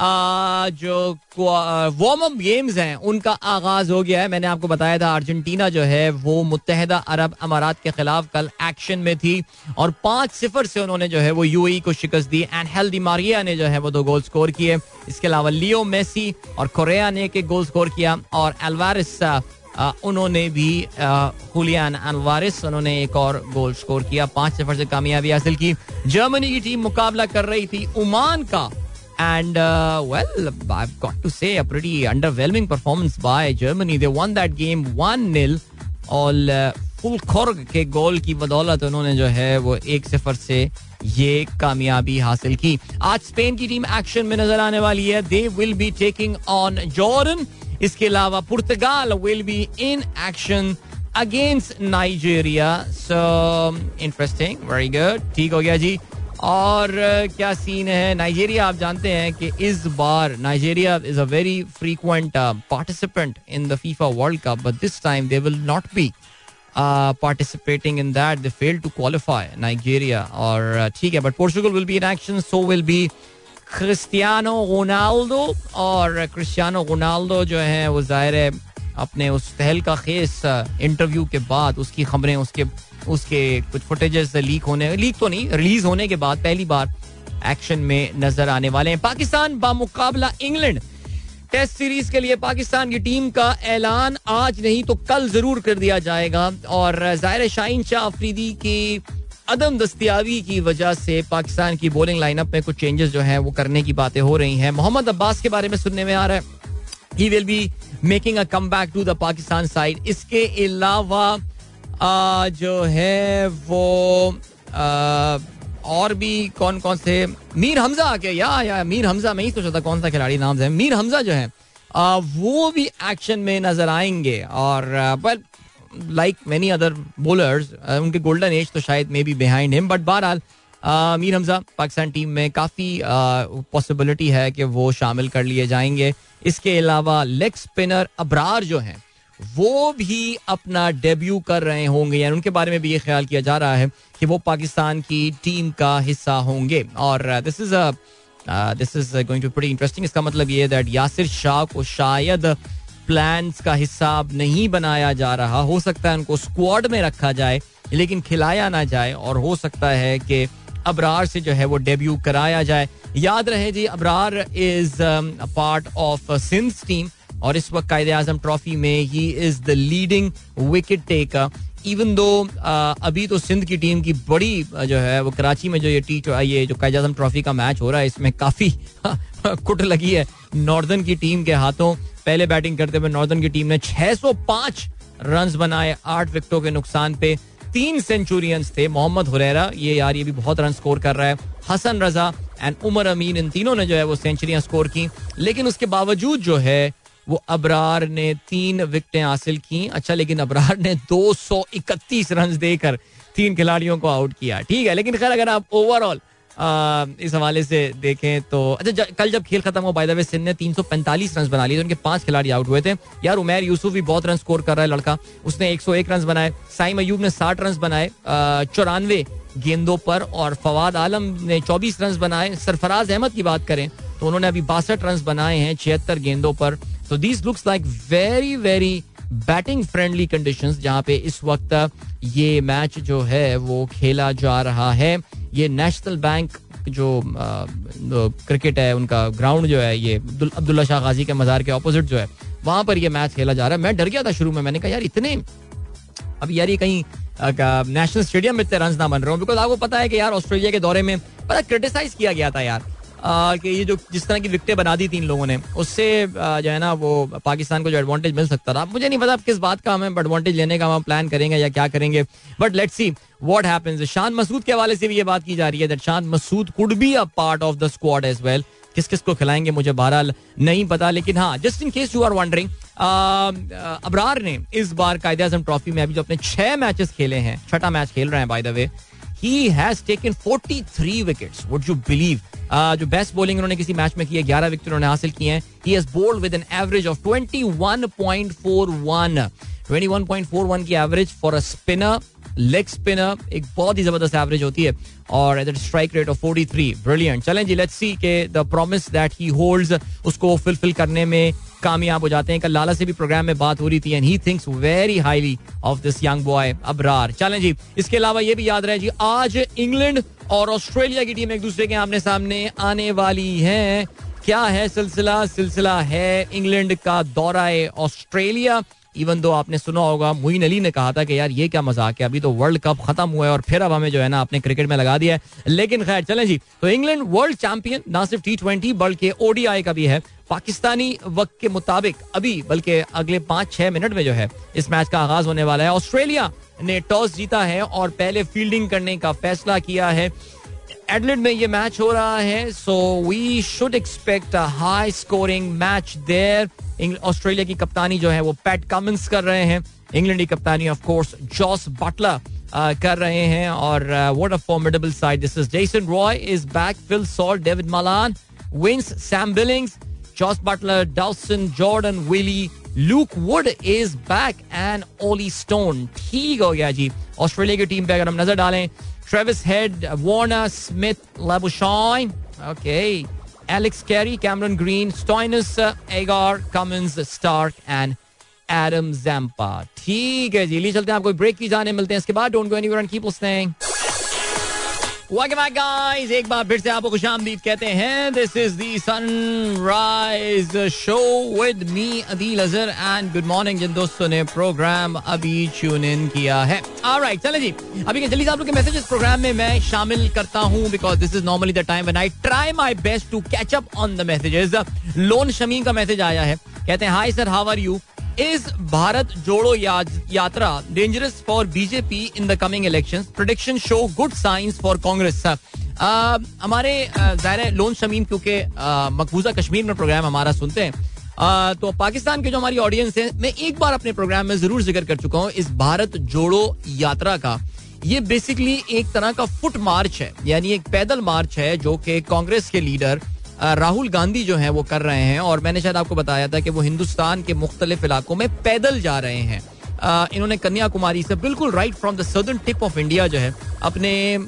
जो वार्म अप गेम्स हैं, उनका आगाज़ हो गया है। मैंने आपको बताया था, अर्जेंटीना जो है, वो मुतहदा अरब अमारात के खिलाफ कल एक्शन में थी और पाँच सिफर से उन्होंने जो है, वो यूएई को शिकस्त दी एंड हेल्दी मारिया ने जो है, वो दो गोल स्कोर किए। इसके अलावा लियो मेसी और कोरिया ने एक गोल स्कोर किया और एलवारिस उन्होंने भी हुलियान अलवारिस उन्होंने एक और गोल स्कोर किया। पाँच सिफर से कामयाबी हासिल की। जर्मनी की टीम मुकाबला कर रही थी, उमान का। And uh, well, I've got to say a pretty underwhelming performance by Germany. They won that game 1-0 और फुल खोर्ग के गोल की बदौलत उन्होंने जो है वो एक सिफर से ये कामयाबी हासिल की आज स्पेन की टीम एक्शन में नज़र आने वाली है they will be taking on Jordan इसके अलावा Portugal will be in action against Nigeria so interesting very good ठीक हो गया जी और क्या सीन है? नाइजेरिया आप जानते हैं कि इस बार Nigeria is a very frequent participant in the FIFA World Cup but this time they will not be participating in that they fail to qualify Nigeria और ठीक है but Portugal will be in action so will be Cristiano Ronaldo और Cristiano Ronaldo जो है, वो ज़ाहिर है अपने उस तहल का खेस इंटरव्यू के बाद उसकी खबरें, उसके उसके कुछ फुटेजेस लीक होने लीक तो नहीं रिलीज़ होने के बाद पहली बार एक्शन में नज़र आने वाले हैं। पाकिस्तान बामुकाबला इंग्लैंड टेस्ट सीरीज़ के लिए पाकिस्तान की टीम का ऐलान आज नहीं तो कल ज़रूर कर दिया जाएगा। और ज़ाहिर शाहीन शाह अफरीदी की अदम दस्तियाबी की वजह से पाकिस्तान की बॉलिंग लाइनअप में कुछ चेंजेस जो है, वो करने की बातें हो रही हैं। मोहम्मद अब्बास के बारे में सुनने में आ रहा है। He will be making a comeback to the Pakistan side इसके अलावा जो है वो आ, और भी कौन कौन से मीर हमजा आके या या मीर हमजा मैं ही सोचा था कौन सा खिलाड़ी नाम है मीर हमजा जो है आ, वो भी एक्शन में नज़र आएँगे और but like many other bowlers उनके गोल्डन एज तो शायद may be behind him but बहरहाल मीर हमजा, पाकिस्तान टीम में काफ़ी पॉसिबिलिटी है कि वो शामिल कर लिए जाएँगे। इसके अलावा लेग स्पिनर अबरार जो हैं, वो भी अपना डेब्यू कर रहे होंगे। यानी उनके बारे में भी ये ख्याल किया जा रहा है कि वो पाकिस्तान की टीम का हिस्सा होंगे। और this is this is going to बड़ी इंटरेस्टिंग इसका मतलब ये दैट यासिर शाह को शायद प्लान्स का हिस्सा नहीं बनाया जा रहा। हो सकता है उनको स्क्वाड में रखा जाए, लेकिन खिलाया ना जाए। और हो सकता है कि अबरार से जो है वो डेब्यू कराया जाए। याद रहे जी, Abrar is part of Sindh team और इस वक्त कायदे आज़म ट्रॉफी में he is the leading wicket taker even though अभी तो सिंध की टीम की बड़ी जो है वो कराची में जो ये टी ये जो कायदे आज़म ट्रॉफी का मैच हो रहा है, इसमें काफ़ी, कुट लगी है नॉर्दर्न की टीम के हाथों। पहले बैटिंग करते हुए नॉर्दर्न की टीम ने 605 रन बनाए, आठ विकेटों के नुकसान पे। तीन सेंचुरियंस थे, मोहम्मद हुरैरा, ये यार, ये भी बहुत रन स्कोर कर रहा है, हसन रजा एंड उमर अमीन, इन तीनों ने जो है वो सेंचुरियाँ स्कोर की। लेकिन उसके बावजूद जो है, वो अबरार ने तीन विकटें हासिल की। अच्छा लेकिन अबरार ने 231 रन देकर तीन खिलाड़ियों को आउट किया। ठीक है, लेकिन खैर, अगर आप ओवरऑल इस हवाले से देखें तो अच्छा कल जब खेल खत्म हुआ बाय द वे सिंध ने 345 रन बना लिए तो उनके पाँच खिलाड़ी आउट हुए थे। यार, उमेर यूसुफ भी बहुत रन स्कोर कर रहा है लड़का। उसने 101 रन बनाए, साइम अयूब ने 60 रन बनाए चौरानवे गेंदों पर, और फवाद आलम ने 24 रन बनाए। सरफराज अहमद की बात करें तो उन्होंने अभी बासठ रन बनाए हैं छिहत्तर गेंदों पर। तो these looks like very very batting friendly condition जहाँ पे इस वक्त ये मैच जो है, वो खेला जा रहा है। ये नेशनल बैंक जो क्रिकेट है, उनका ग्राउंड जो है, ये अब्दुल्ला शाह गाजी के मजार के ऑपोजिट जो है, वहाँ पर ये मैच खेला जा रहा है। मैं डर गया था शुरू में, मैंने कहा, यार, इतने अब यार, ये कहीं नेशनल स्टेडियम में इतने रन ना बन रहे हो बिकॉज़ आपको पता है कि यार, ऑस्ट्रेलिया के दौरे में, पता क्रिटिसाइज किया गया था यार। कि ये जो जिस तरह की विकटें बना दी तीन लोगों ने, उससे जो है ना, वो पाकिस्तान को जो एडवांटेज मिल सकता था। मुझे नहीं पता किस बात का हमें एडवांटेज लेने का हम प्लान करेंगे या क्या करेंगे। But let's see what happens Shan Masood के हवाले से भी ये बात की जा रही है that Shan Masood could be a part of the squad as well किस किस को खिलाएँगे मुझे बहरहाल नहीं पता, लेकिन हाँ just in case you are wondering Abrar ने इस बार कायदे आज़म ट्रॉफी में अभी जो अपने छह मैचेस खेले हैं, छठा मैच खेल रहे हैं by the way he has taken 43 wickets would you believe जो बेस्ट बॉलिंग उन्होंने किसी मैच में की है, ग्यारह विकेट उन्होंने हासिल किए हैं। He has bowled with an average of 21.41 21.41 की average for a spinner leg spinner एक बहुत ही ज़बरदस्त एवरेज होती है, और at strike rate of 43 three brilliant चलें जी लेट्स सी के the promise that he holds उसको फुलफिल करने में कामयाब हो जाते हैं। कल लाला से भी प्रोग्राम में बात हो रही थी and he thinks very highly of this young boy Abrar चलें जी, इसके अलावा ये भी याद रहे जी, आज इंग्लैंड और ऑस्ट्रेलिया की टीम एक दूसरे के आमने सामने आने वाली है। क्या है सिलसिला? सिलसिला है इंग्लैंड का दौरा ऑस्ट्रेलिया। इवन दो आपने सुना होगा मोइन अली ने कहा था कि यार ये क्या मज़ाक है, अभी तो वर्ल्ड कप खत्म हुआ है और फिर अब हमें जो है ना आपने क्रिकेट में लगा दिया है। लेकिन खैर, चलें जी। तो इंग्लैंड वर्ल्ड चैंपियन ना सिर्फ़ टी ट्वेंटी बल्कि ओडीआई का भी है। पाकिस्तानी वक्त के मुताबिक अभी, बल्कि अगले पाँच छह मिनट में जो है, इस मैच का आगाज़ होने वाला है। ऑस्ट्रेलिया ने टॉस जीता है और पहले फील्डिंग करने का फैसला किया है। एडलेट में ये मैच हो रहा है so we should expect a high scoring match there Australia की कप्तानी जो है वो पैट कमिंस कर रहे हैं। इंग्लैंड की कप्तानी ऑफ़ कोर्स जॉस बटलर कर रहे हैं और what a formidable side this is Jason Roy is back Phil Salt David Malan Vince Sam Billings Jos Buttler Dawson Jordan Willey Luke Wood is back and Ollie Stone ठीक हो गया जी। Australia की team पे अगर हम नज़र डालें Travis Head Warner Smith Labuschagne okay Alex Carey Cameron Green Stoinis Agar Cummins Starc and Adam Zampa ठीक है जी ली चलते हैं, आपको ब्रेक की जाने, मिलते हैं इसके बाद। Don't go anywhere and keep listening Guys. एक बार फिर से आपको खुश आमदीद कहते हैं। This is the sunrise show with me Adeel Azhar and good morning जिन दोस्तों ने प्रोग्राम अभी ट्यून इन किया है। ऑलराइट चले जी। अभी के जल्दी आप लोग के मैसेजेस प्रोग्राम में मैं शामिल करता हूँ because this is normally the time when I try my best to catch up on the messages Lone Shameen का मैसेज आया है। कहते हैं hi sir how are you is Bharat Jodo Yatra dangerous for BJP in the coming election prediction shows good signs for Congress हमारे Zahir loan Shamin क्योंकि मकबूजा कश्मीर में programme हमारा सुनते हैं। Uh, तो पाकिस्तान के जो हमारी ऑडियंस है मैं एक बार अपने प्रोग्राम में ज़रूर ज़िक्र कर चुका हूँ इस भारत जोड़ो यात्रा का। ये बेसिकली एक तरह का फुट मार्च है यानी एक पैदल मार्च है जो कि कांग्रेस के लीडर राहुल गांधी जो है, वो कर रहे हैं और मैंने शायद आपको बताया था कि वो हिंदुस्तान के मुख्तलिफ़ इलाकों में पैदल जा रहे हैं। इन्होंने कन्याकुमारी से बिल्कुल right from the southern tip of India जो है, अपने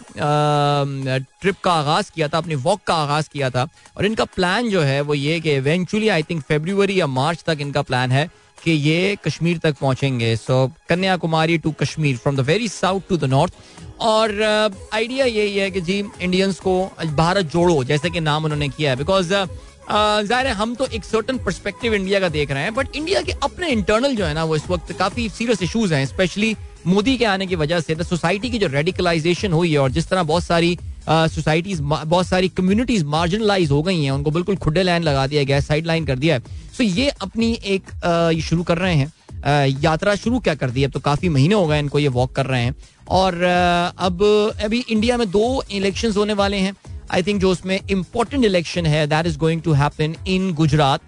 ट्रिप का आगाज़ किया था, अपने वॉक का आगाज़ किया था। और इनका प्लान जो है, वो ये कि इवेंचुअली आई थिंक फेब्रुवरी या मार्च तक इनका प्लान है। कि ये कश्मीर तक पहुँचेंगे। So Kanyakumari to Kashmir from the very south to the north और आइडिया uh, यही है कि जी इंडियंस को भारत जोड़ो जैसे कि नाम उन्होंने किया है। बिकॉज़ uh, uh, ज़ाहिर है हम तो एक सर्टन परस्पेक्टिव इंडिया का देख रहे हैं बट इंडिया के अपने इंटरनल जो है ना वो इस वक्त काफ़ी सीरियस इश्यूज़ हैं स्पेशली मोदी के आने की वजह से सोसाइटी की जो रेडिकलाइजेशन हुई है और जिस तरह बहुत सारी सोसाइटीज बहुत सारी कम्युनिटीज मार्जिनलाइज हो गई हैं, उनको बिल्कुल खुडे लाइन लगा दिया गया साइड लाइन कर दिया है। सो ये अपनी एक शुरू कर रहे हैं। यात्रा शुरू क्या कर दी अब तो काफ़ी महीने हो गए इनको ये वॉक कर रहे हैं। और अब, अभी इंडिया में दो इलेक्शन होने वाले हैं। आई थिंक जो उसमें इंपॉर्टेंट इलेक्शन है that is going to happen in Gujarat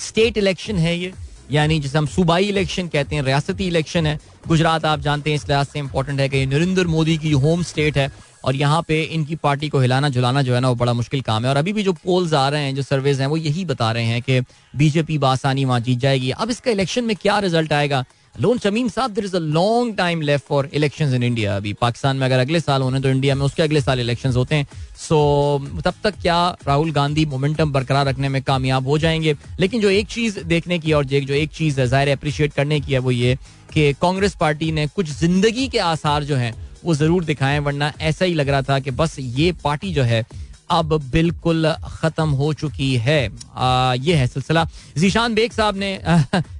state election है ये, यानी जिसे हम सूबाई इलेक्शन कहते हैं, रियासती इलेक्शन है। गुजरात आप जानते हैं, इस लिहाज से इंपॉर्टेंट है कि नरेंद्र मोदी की होम स्टेट है। और यहाँ पे इनकी पार्टी को हिलाना जुलाना जो है ना वो बड़ा मुश्किल काम है। और अभी भी जो पोल्स आ रहे हैं जो सर्वेज हैं वो यही बता रहे हैं कि बीजेपी बासानी वहाँ जीत जाएगी। अब इसका इलेक्शन में क्या रिज़ल्ट आएगा? लोन शमीन साहब there is a long time left for election in India अभी। पाकिस्तान में अगर अगले साल होने तो इंडिया में उसके अगले साल इलेक्शन होते हैं। सो so, तब तक क्या राहुल गांधी मोमेंटम बरकरार रखने में कामयाब हो जाएँगे? लेकिन जो एक चीज़ देखने की और जो एक चीज़ है ज़ाहिर अप्रिशिएट करने की है वो ये कि कांग्रेस पार्टी ने कुछ ज़िंदगी के आसार जो हैं वो ज़रूर दिखाएँ वरना ऐसा ही लग रहा था कि बस ये पार्टी जो है अब बिल्कुल खत्म हो चुकी है। आ, ये है सिलसिला। जीशान बेग साहब ने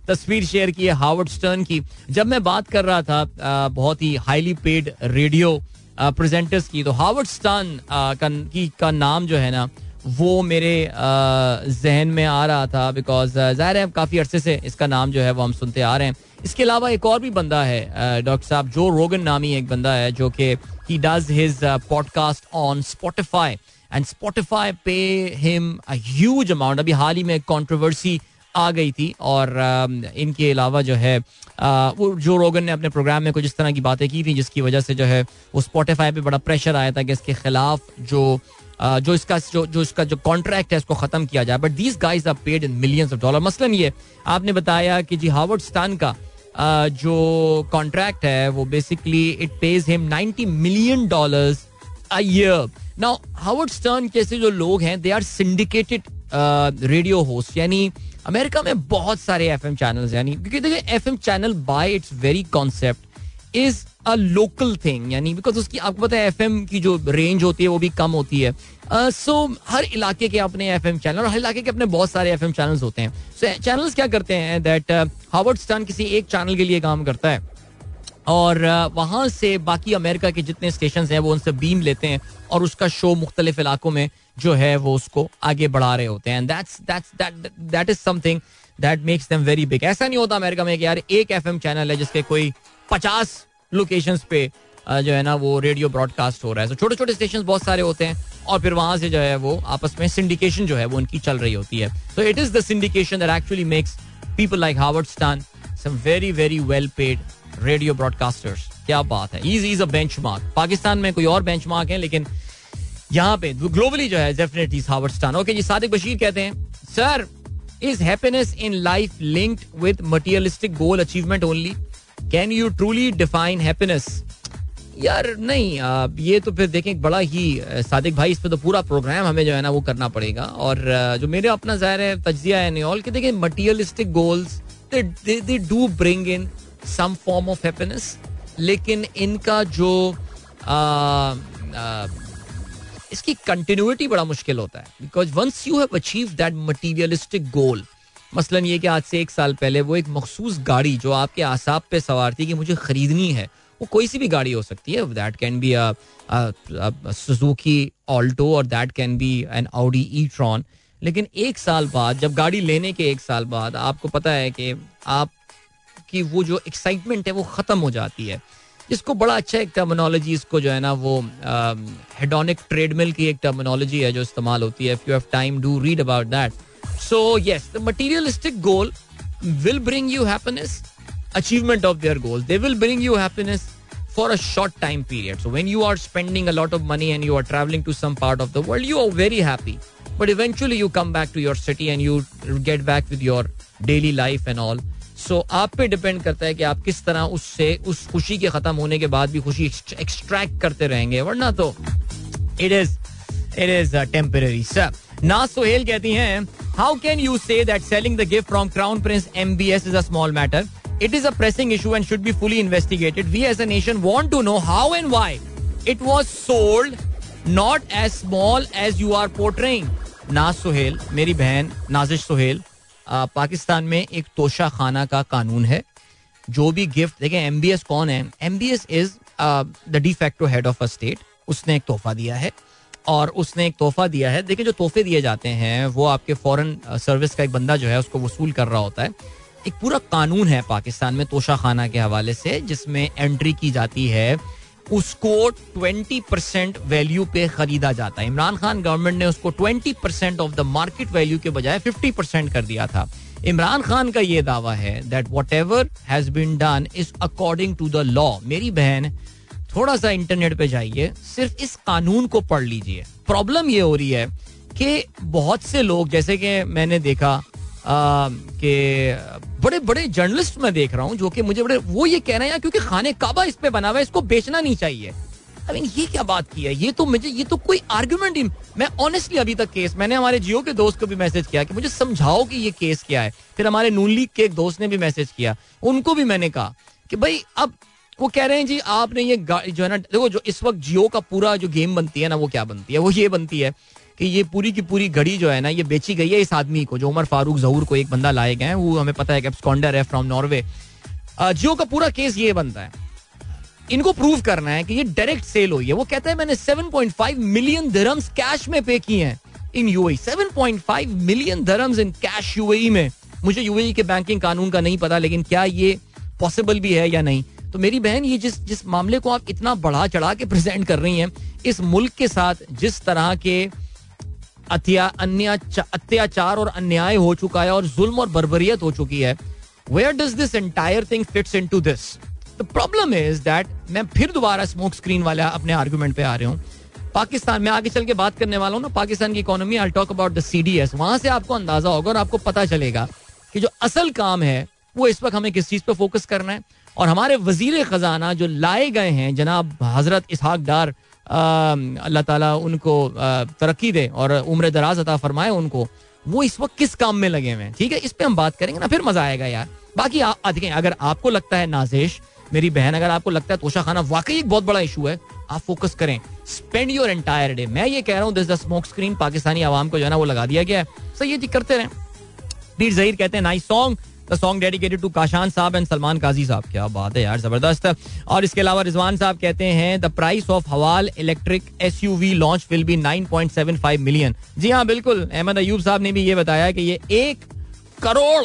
तस्वीर शेयर की है हार्वर्ड स्टर्न की। जब मैं बात कर रहा था आ, बहुत ही हाईली पेड रेडियो प्रेजेंटर्स की तो हार्वर्ड स्टर्न का, की का नाम जो है ना वो मेरे जहन में आ रहा था बिकॉज़ ज़ाहिर है काफ़ी अरसे से इसका नाम जो है वो हम सुनते आ रहे हैं। इसके अलावा एक और भी बंदा है डॉक्टर साहब, जो रोगन नामी एक बंदा है जो कि he does his podcast on Spotify and Spotify पे हिम ह्यूज अमाउंट अभी हाल ही में कॉन्ट्रोवर्सी आ गई थी और इनके अलावा जो है वो जो रोगन ने अपने प्रोग्राम में कुछ इस तरह की बातें की थी जिसकी वजह से जो है वो स्पॉटिफाई पे बड़ा प्रेशर आया था कि इसके खिलाफ जो जो इसका, जो जो इसका, जो कॉन्ट्रैक्ट है, इसको खत्म किया जाए। But these guys are paid in millions of dollar मसलन ये, आपने बताया कि जी हावर्ड स्टान का जो कॉन्ट्रैक्ट है, वो basically it pays him 90 million dollars a year now Howard Stern जैसे जो लोग हैं they are syndicated radio host यानी अमेरिका में बहुत सारे एफ़ एम चैनल यानी, क्योंकि देखिए F M channel by its very concept is a local thing यानी बिकॉज़ उसकी आपको पता है एफएम की जो रेंज होती है वो भी कम होती है। सो uh, so, हर इलाके के अपने एफएम चैनल और हर इलाके के अपने बहुत सारे एफ़ एम चैनल होते हैं। सो so, चैनल्स क्या करते हैं दैट हावर्ड स्टर्न किसी एक चैनल के लिए काम करता है। और वहाँ से बाकी अमेरिका के जितने स्टेशन हैं वो उनसे बीम लेते हैं और उसका शो मुख्तलिफ़ इलाकों में जो है वो उसको आगे बढ़ा रहे होते हैं। That's that's that is something that makes them very big ऐसा नहीं होता अमेरिका में कि यार एक एफ़ चैनल है जिसके कोई पचास लोकेशन पे जो है ना, वो रेडियो ब्रॉडकास्ट हो रहा है। छोटे छोटे स्टेशन बहुत सारे होते हैं और फिर वहाँ से जो है वो आपस में सिंडिकेशन जो है वो उनकी चल रही होती है। तो it is the syndication that actually makes people like Howard Stern some very very well paid radio broadcasters क्या बात है। Is is a benchmark Pakistan में कोई और बेंचमार्क है, लेकिन यहाँ पे ग्लोबली जो है डेफिनेटली हार्वर्ड स्टान ओके जी, सादिक बशीर कहते हैं sir is happiness in life linked with materialistic goal achievement only can you truly define happiness यार नहीं ये तो फिर देखें बड़ा ही सादिक भाई इस पर तो पूरा प्रोग्राम हमें जो है ना वो करना पड़ेगा। और जो मेरे अपना ज़ाहिर है तजिया है नियोल कि देखिए materialistic goals they do bring in some form of happiness लेकिन इनका जो आ, आ, इसकी कंटिन्यूटी बड़ा मुश्किल होता है। Because once you have achieve that materialistic goal मसलन ये कि आज से एक साल पहले वो एक मखसूस गाड़ी जो आपके आसाब पे सवार थी कि मुझे खरीदनी है, वो कोई सी भी गाड़ी हो सकती है। That can be Suzuki Alto और that can be an Audi e tron लेकिन एक साल बाद, जब गाड़ी लेने के एक साल बाद आपको पता है कि आप की वो जो एक्साइटमेंट है, वो ख़त्म हो जाती है। इसको बड़ा अच्छा एक टर्मिनोलॉजी इसको जो है ना, वो हेडोनिक ट्रेडमिल की एक टर्मिनोलॉजी है जो इस्तेमाल होती है। If you have time do read about that so yes the materialistic goal will bring you happiness achievement of their goal they will bring you happiness for a short time period when you are spending a lot of money and you are travelling to some part of the world you are very happy but eventually you come back to your city and you get back with your daily life and all so आप पे depend करता है कि आप किस तरह उससे उस खुशी के खत्म होने के बाद भी खुशी एक्सट्रैक्ट करते रहेंगे वरना तो it is it is temporary sir ना सोहेल कहती हैं how can you say that selling the gift from crown prince MBS is a small matter it is a pressing issue and should be fully investigated we as a nation want to know how and why it was sold not as small as you are portraying Naz Sohail मेरी बहन नाजिश सोहेल पाकिस्तान में एक तोशा खाना का कानून है जो भी गिफ्ट देखें एम बी एस कौन है? M B S is the de facto head of a state उसने एक तोहफा दिया है। और उसने एक तोहफा दिया है। देखिए, जो तोहफे दिए जाते हैं, वो आपके फॉरेन सर्विस का एक बंदा जो है, उसको वसूल कर रहा होता है। एक पूरा कानून है पाकिस्तान में तोशा खाना के हवाले से, जिसमें एंट्री की जाती है, उसको 20 परसेंट वैल्यू पे खरीदा जाता है। इमरान खान गवर्नमेंट ने उसको 20 percent of the market value के बजाय 50 परसेंट कर दिया था। इमरान खान का ये दावा है that whatever has been done is according to the law मेरी बहन थोड़ा सा इंटरनेट पे जाइए, सिर्फ़ इस कानून को पढ़ लीजिए। प्रॉब्लम ये हो रही है कि बहुत से लोग, जैसे कि मैंने देखा कि बड़े बड़े जर्नलिस्ट मैं देख रहा हूँ, जो कि मुझे बड़े, वो ये कह रहे हैं, क्योंकि खाने काबा इस पे बना हुआ है, इसको बेचना नहीं चाहिए। आई मीन ये क्या बात की है? ये तो मुझे, ये तो कोई आर्ग्यूमेंट ही मैं ऑनेस्टली अभी तक केस मैंने हमारे जियो के दोस्त को भी मैसेज किया कि मुझे समझाओ कि ये केस क्या है। फिर हमारे नून लीग के एक दोस्त ने भी मैसेज किया। उनको भी मैंने कहा कि भाई, अब वो कह रहे हैं, जी, आपने ये जो है ना, देखो जो इस वक्त जियो का पूरा जो गेम बनती है ना, वो क्या बनती है? वो ये बनती है कि ये पूरी की पूरी घड़ी जो है ना, ये बेची गई है इस आदमी को, जो उमर फारूक जहूर को एक बंदा लाए गए हैं। वो हमें पता है कि स्कॉन्डर है फ्रॉम नॉर्वे। जियो का पूरा केस ये बनता है। इनको प्रूव करना है कि ये डायरेक्ट सेल हुई है। वो कहता है, मैंने 7.5 मिलियन धर्म्स कैश में पे किए हैं in UAE 7.5 million dirhams in cash UAE में। मुझे यूएई के बैंकिंग कानून का नहीं पता, लेकिन क्या ये पॉसिबल भी है या नहीं? तो मेरी बहन, ये जिस जिस मामले को आप इतना बढ़ा चढ़ा के प्रेजेंट कर रही हैं, इस मुल्क के साथ जिस तरह के अत्याचार और अन्याय हो चुका है और जुल्म और बर्बरियत हो चुकी है where does this entire thing fits into this the problem is that मैं फिर दोबारा स्मोक स्क्रीन वाला अपने आर्ग्यूमेंट पे आ रहा हूँ। पाकिस्तान में आगे चल के बात करने वाला हूँ ना, पाकिस्तान की economy I talk about the C D S वहाँ से आपको अंदाज़ा होगा और आपको पता चलेगा कि जो असल काम है, वो इस वक्त हमें किस चीज़ पे फोकस करना है। और हमारे वज़ीर ख़जाना जो लाए गए हैं, जनाब हज़रत इसहाक डार अल्लाह ताला उनको तरक्की दे और उम्र दराज अता फरमाए उनको, वो इस वक्त किस काम में लगे हुए हैं? ठीक है, इस पर हम बात करेंगे ना, फिर मज़ा आएगा यार। बाकी देखें, अगर आपको लगता है नाजेश, मेरी बहन, अगर आपको लगता है तोशा खाना वाकई एक बहुत बड़ा इशू है, आप फोकस करें। स्पेंड योर एंटायर डे मैं ये कह रहा हूँ this the smoke screen Pakistani आवाम को जो है ना वो लगा दिया गया है। सही ये करते रहे। पीर जहीर कहते हैं nice song the song dedicated to Kashan साहब एंड सलमान काजी साहब क्या बात है यार, ज़बरदस्त। और इसके अलावा रिजवान साहब कहते हैं the price of Haval electric S U V launch will be nine point seven five million जी हाँ बिल्कुल। अहमद अयूब साहब ने भी ये बताया कि ये एक करोड़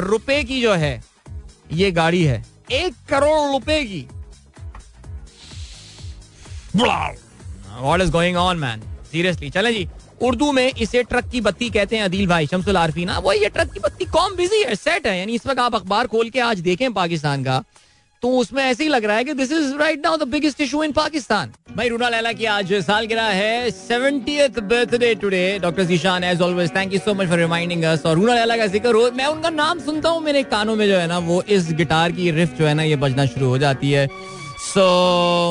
रुपए की जो है, ये गाड़ी है। एक करोड़ रुपए की। What is going on man seriously चले जी। उर्दू में इसे ट्रक की बत्ती कहते हैं अदील भाई शमसुल आरफी ना। वो ये ट्रक की बत्ती कौन बिज़ी है? सेट है यानी इस वक्त आप अखबार खोल के आज देखें पाकिस्तान का। तो उसमें ऐसे ही लग रहा है कि this is right now the biggest issue in Pakistan. भाई रूना लैला की आज साल गिरा है seventieth birthday today doctor Zeeshan as always thank you so much for reminding us और रूना लैला का ज़िक्र हो मैं उनका नाम सुनता हूँ मेरे कानों में जो है ना वो इस गिटार की रिफ जो है ना ये बजना शुरू हो जाती है। सो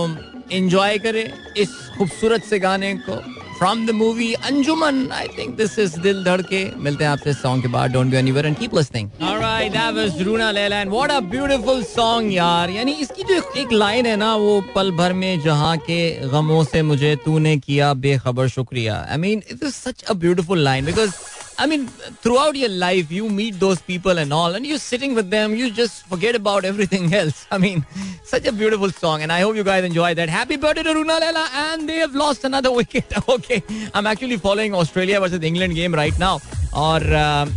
so, एंजॉय करें इस खूबसूरत से गाने को। From the movie Anjuman I think this is Dil Dhadke मिलते हैं आपसे सॉन्ग के बाद. Don't go anywhere and keep listening alright that was Runa Laila and what a beautiful song यार यानी इसकी जो एक लाइन है ना वो पल भर में जहाँ के गमों से मुझे तूने किया बेखबर शुक्रिया I mean it is such a beautiful line because I mean, throughout your life, you meet those people and all, and you're sitting with them, you just forget about everything else. I mean, such a beautiful song, and I hope you guys enjoy that. Happy birthday to Runa Lela, and they have lost another wicket. okay, I'm actually following Australia versus England game right now. और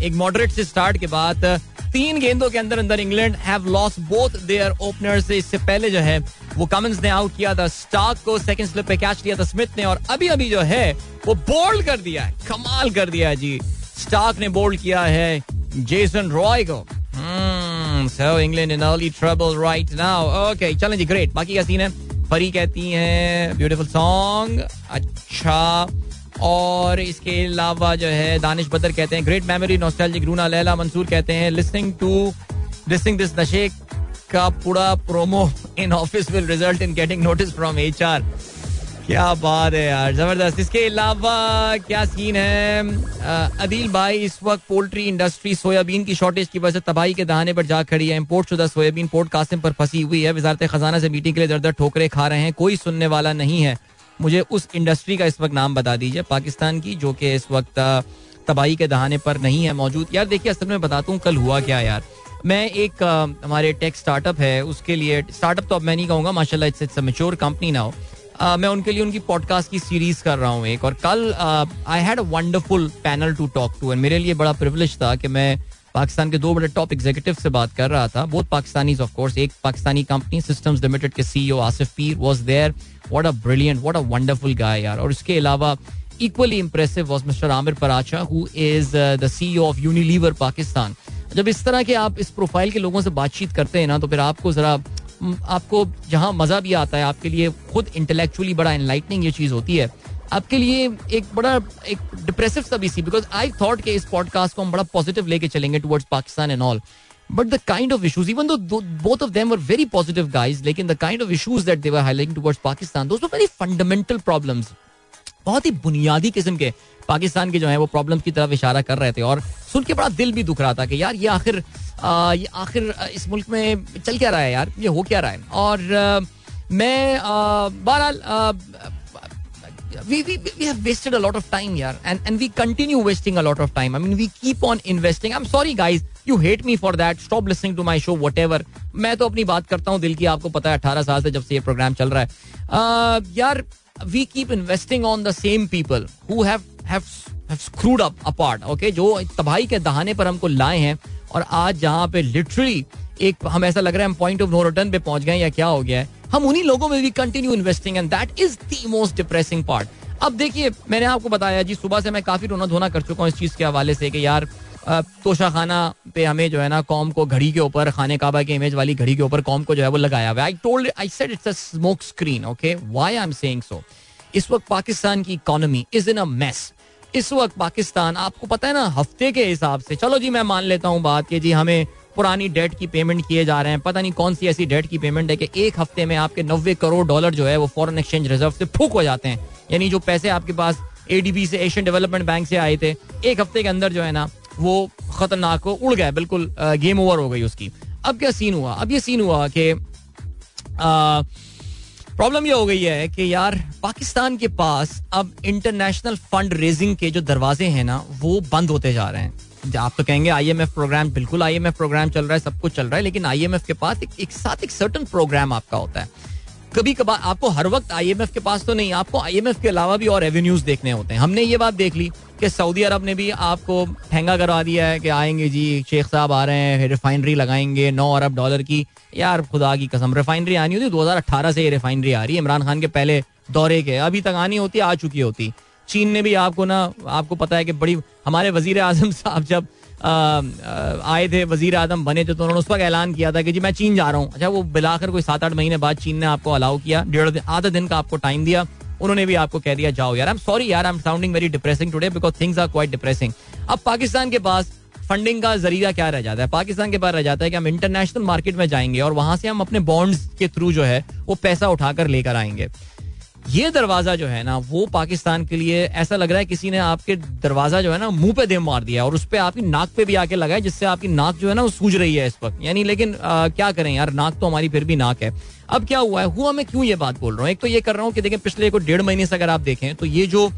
एक moderate से start के बाद, तीन गेंदों के अंदर अंदर England have lost both their openers इससे पहले जो है, वो कमिंस ने आउट किया था स्टार्क को सेकंड स्लिप पे कैच लिया था स्मिथ ने, और अभी अभी जो है, वो बोल्ड कर दिया है, कमाल कर दिया है जी। स्टार्क ने बोल्ड किया है जेसन रॉय को। So England in early trouble right now okay चलें जी ग्रेट बाकी क्या सीन है? परी कहती हैं ब्यूटीफुल सॉन्ग अच्छा। और इसके अलावा जो है, दानिश बदर कहते हैं great memory nostalgic Runa Laila Mansoor कहते हैं लिसनिंग टू लिसनिंग दिस नशे का पूरा promo in office will result in getting notice from HR क्या बात है यार, ज़बरदस्त। इसके अलावा क्या सीन है? अदील भाई, इस वक्त पोल्ट्री इंडस्ट्री सोयाबीन की शॉर्टेज की वजह से तबाही के दहाने पर जा खड़ी है। इम्पोर्ट शुदा सोयाबीन पोर्ट कासिम पर फंसी हुई है। वजारत खजाना से मीटिंग के लिए दर दर ठोकरे खा रहे हैं। कोई सुनने वाला नहीं है। मुझे उस इंडस्ट्री का इस वक्त नाम बता दीजिए। पाकिस्तान की, जो कि इस वक्त तबाही के दहाने पर नहीं है, मौजूद। यार देखिए, असल में बताता हूँ कल हुआ क्या यार? मैं एक हमारे टेक स्टार्टअप है, उसके लिए, स्टार्टअप तो अब मैं नहीं कहूँगा, माशाल्लाह इट्स इट्स मेच्योर कंपनी ना हो। मैं उनके लिए उनकी पॉडकास्ट की सीरीज़ कर रहा हूँ एक, और कल I had a wonderful panel to talk to and मेरे लिए बड़ा प्रिविलेज था कि मैं पाकिस्तान के दो बड़े टॉप एग्जीक्यूटिव से बात कर रहा था। बहुत पाकिस्तानी ऑफ़ कोर्स एक पाकिस्तानी कंपनी सिस्टम्स लिमिटेड के CEO Asif Pir was there what a brilliant what a wonderful guy यार और इसके अलावा equally impressive was mister Aamir Paracha who is the CEO of Unilever Pakistan जब इस तरह के आप इस प्रोफ़ाइल के लोगों से बातचीत करते हैं ना तो फिर आपको जरा आपको जहाँ मज़ा भी आता है, आपके लिए खुद इंटेलेक्चुअली बड़ा एनलाइटनिंग ये चीज़ होती है। आपके लिए एक बड़ा, एक डिप्रेसिव सा भी सी बिकॉज़ आई थॉट के इस पॉडकास्ट को हम बड़ा पॉजिटिव लेके चलेंगे towards Pakistan and all but the kind of issues even though both of them were very positive guys लेकिन the kind of issues that they were highlighting towards Pakistan दोस्तों very fundamental problems बहुत ही बुनियादी किस्म के पाकिस्तान के जो है वो प्रॉब्लम की तरफ़ इशारा कर रहे थे। और सुन के बड़ा दिल भी दुख रहा था कि यार ये आखिर ये आखिर इस मुल्क में चल क्या रहा है यार? ये हो क्या रहा है? और मैं बहरहाल we, we we have wasted a lot of time yeah and and we continue wasting a lot of time. I mean we keep on investing. You me for that stop stop to my show whatever मैं तो अपनी बात करता हूँ दिल की आपको पता है अठारह साल से जब से ये प्रोग्राम चल रहा है। uh, यार we keep investing on the same people who have screwed up apart okay जो तबाही के दहाने पर हमको लाए हैं और आज जहाँ पे लिटरली एक हम ऐसा लग रहा है हम पॉइंट ऑफ़ नो रिटर्न पे पहुँच गए या क्या हो गया है हम उन्हीं लोगों में भी continue investing and that is the most depressing part अब देखिए मैंने आपको बताया जी सुबह से मैं काफ़ी रोना धोना कर चुका हूँ इस चीज़ के हवाले से कि यार तोशा खाना पे हमें जो है ना कॉम को घड़ी के ऊपर, खाने काबा के इमेज वाली घड़ी के ऊपर कॉम को जो है वो लगाया हुआ I told I said it's a smoke screen okay why I am saying so इस वक्त पाकिस्तान की economy is in a mess इस वक्त पाकिस्तान, आपको पता है ना, हफ़्ते के हिसाब से, चलो जी मैं मान लेता हूँ बात कि जी हमें पुरानी डेट की पेमेंट किए जा रहे हैं। पता नहीं कौन सी ऐसी डेट की पेमेंट है कि एक हफ़्ते में आपके नब्बे करोड़ डॉलर जो है वो फॉरेन एक्सचेंज रिज़र्व से फूक हो जाते हैं। यानी जो पैसे आपके पास एडीबी से एशियन डेवलपमेंट बैंक से आए थे, एक हफ़्ते के अंदर जो है ना वो खतरनाक उड़ गए बिल्कुल गेम ओवर हो गई उसकी। अब क्या सीन हुआ? अब ये सीन हुआ कि प्रॉब्लम ये हो गई है कि यार पाकिस्तान के पास अब इंटरनेशनल फंड रेजिंग के जो दरवाजे हैं ना वो बंद होते जा रहे हैं। आप तो कहेंगे आईएमएफ प्रोग्राम बिल्कुल आईएमएफ प्रोग्राम चल रहा है सब कुछ चल रहा है लेकिन आईएमएफ के पास एक, एक साथ एक सर्टन प्रोग्राम आपका होता है। कभी कभार आपको हर वक्त आईएमएफ के पास तो नहीं आपको आईएमएफ के अलावा भी और रेवेन्यूज देखने होते हैं। हमने ये बात देख ली कि सऊदी अरब ने भी आपको ठेंगा करवा दिया है कि आएँगे जी, शेख साहब आ रहे हैं, रिफाइनरी लगाएँगे, नौ अरब डॉलर की। यार, खुदा की कसम, रिफाइनरी आनी होती, दो हज़ार अठारह से ये रिफाइनरी आ रही है। इमरान खान के पहले दौरे के, अभी तक आनी होती, आ चुकी होती। चीन ने भी आपको ना, आपको पता है कि बड़ी, हमारे वज़ीर आज़म साहब जब आए थे वज़ीर आज़म बने थे तो उन्होंने उस वक्त ऐलान किया था कि जी, मैं चीन जा रहा हूँ। अच्छा वो बिलाकर कोई सात आठ महीने बाद चीन ने आपको अलाउ किया, डेढ़ आधा दिन का आपको टाइम दिया। उन्होंने भी आपको कह दिया, जाओ यार आई एम सॉरी यार I am sounding very depressing today because things are quite depressing अब पाकिस्तान के पास फंडिंग का ज़रिया क्या रह जाता है? पाकिस्तान के पास रह जाता है कि हम इंटरनेशनल मार्केट में जाएँगे और वहाँ से हम अपने बॉन्ड्स के थ्रू जो है, वो पैसा उठाकर लेकर आएँगे। ये दरवाज़ा जो है ना वो पाकिस्तान के लिए ऐसा लग रहा है किसी ने आपके दरवाज़ा जो है ना मुँह पे दे मार दिया और उस पर आपकी नाक पे भी आके लगा है जिससे आपकी नाक जो है ना वो सूझ रही है इस वक्त। यानी लेकिन आ, क्या करें यार नाक तो हमारी फिर भी नाक है। अब क्या हुआ है? हुआ मैं क्यों ये बात बोल रहा हूँ? एक तो ये कर रहा हूँ कि देखें पिछले को डेढ़ महीने से अगर आप देखें तो ये जो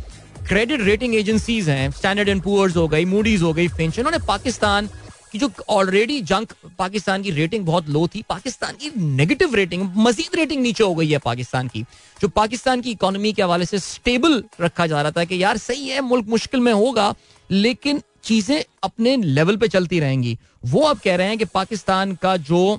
क्रेडिट रेटिंग एजेंसीज हैं स्टैंडर्ड एंड पुअर्स हो गई मूडीज हो गई फिंच इन्होंने पाकिस्तान की जो ऑलरेडी जंक पाकिस्तान की रेटिंग बहुत लो थी, पाकिस्तान की नेगेटिव रेटिंग मजीद रेटिंग नीचे हो गई है पाकिस्तान की, जो पाकिस्तान की इकोनॉमी के हवाले से स्टेबल रखा जा रहा था कि यार सही है, मुल्क मुश्किल में होगा, लेकिन चीज़ें अपने लेवल पे चलती रहेंगी। वो अब कह रहे हैं कि पाकिस्तान का जो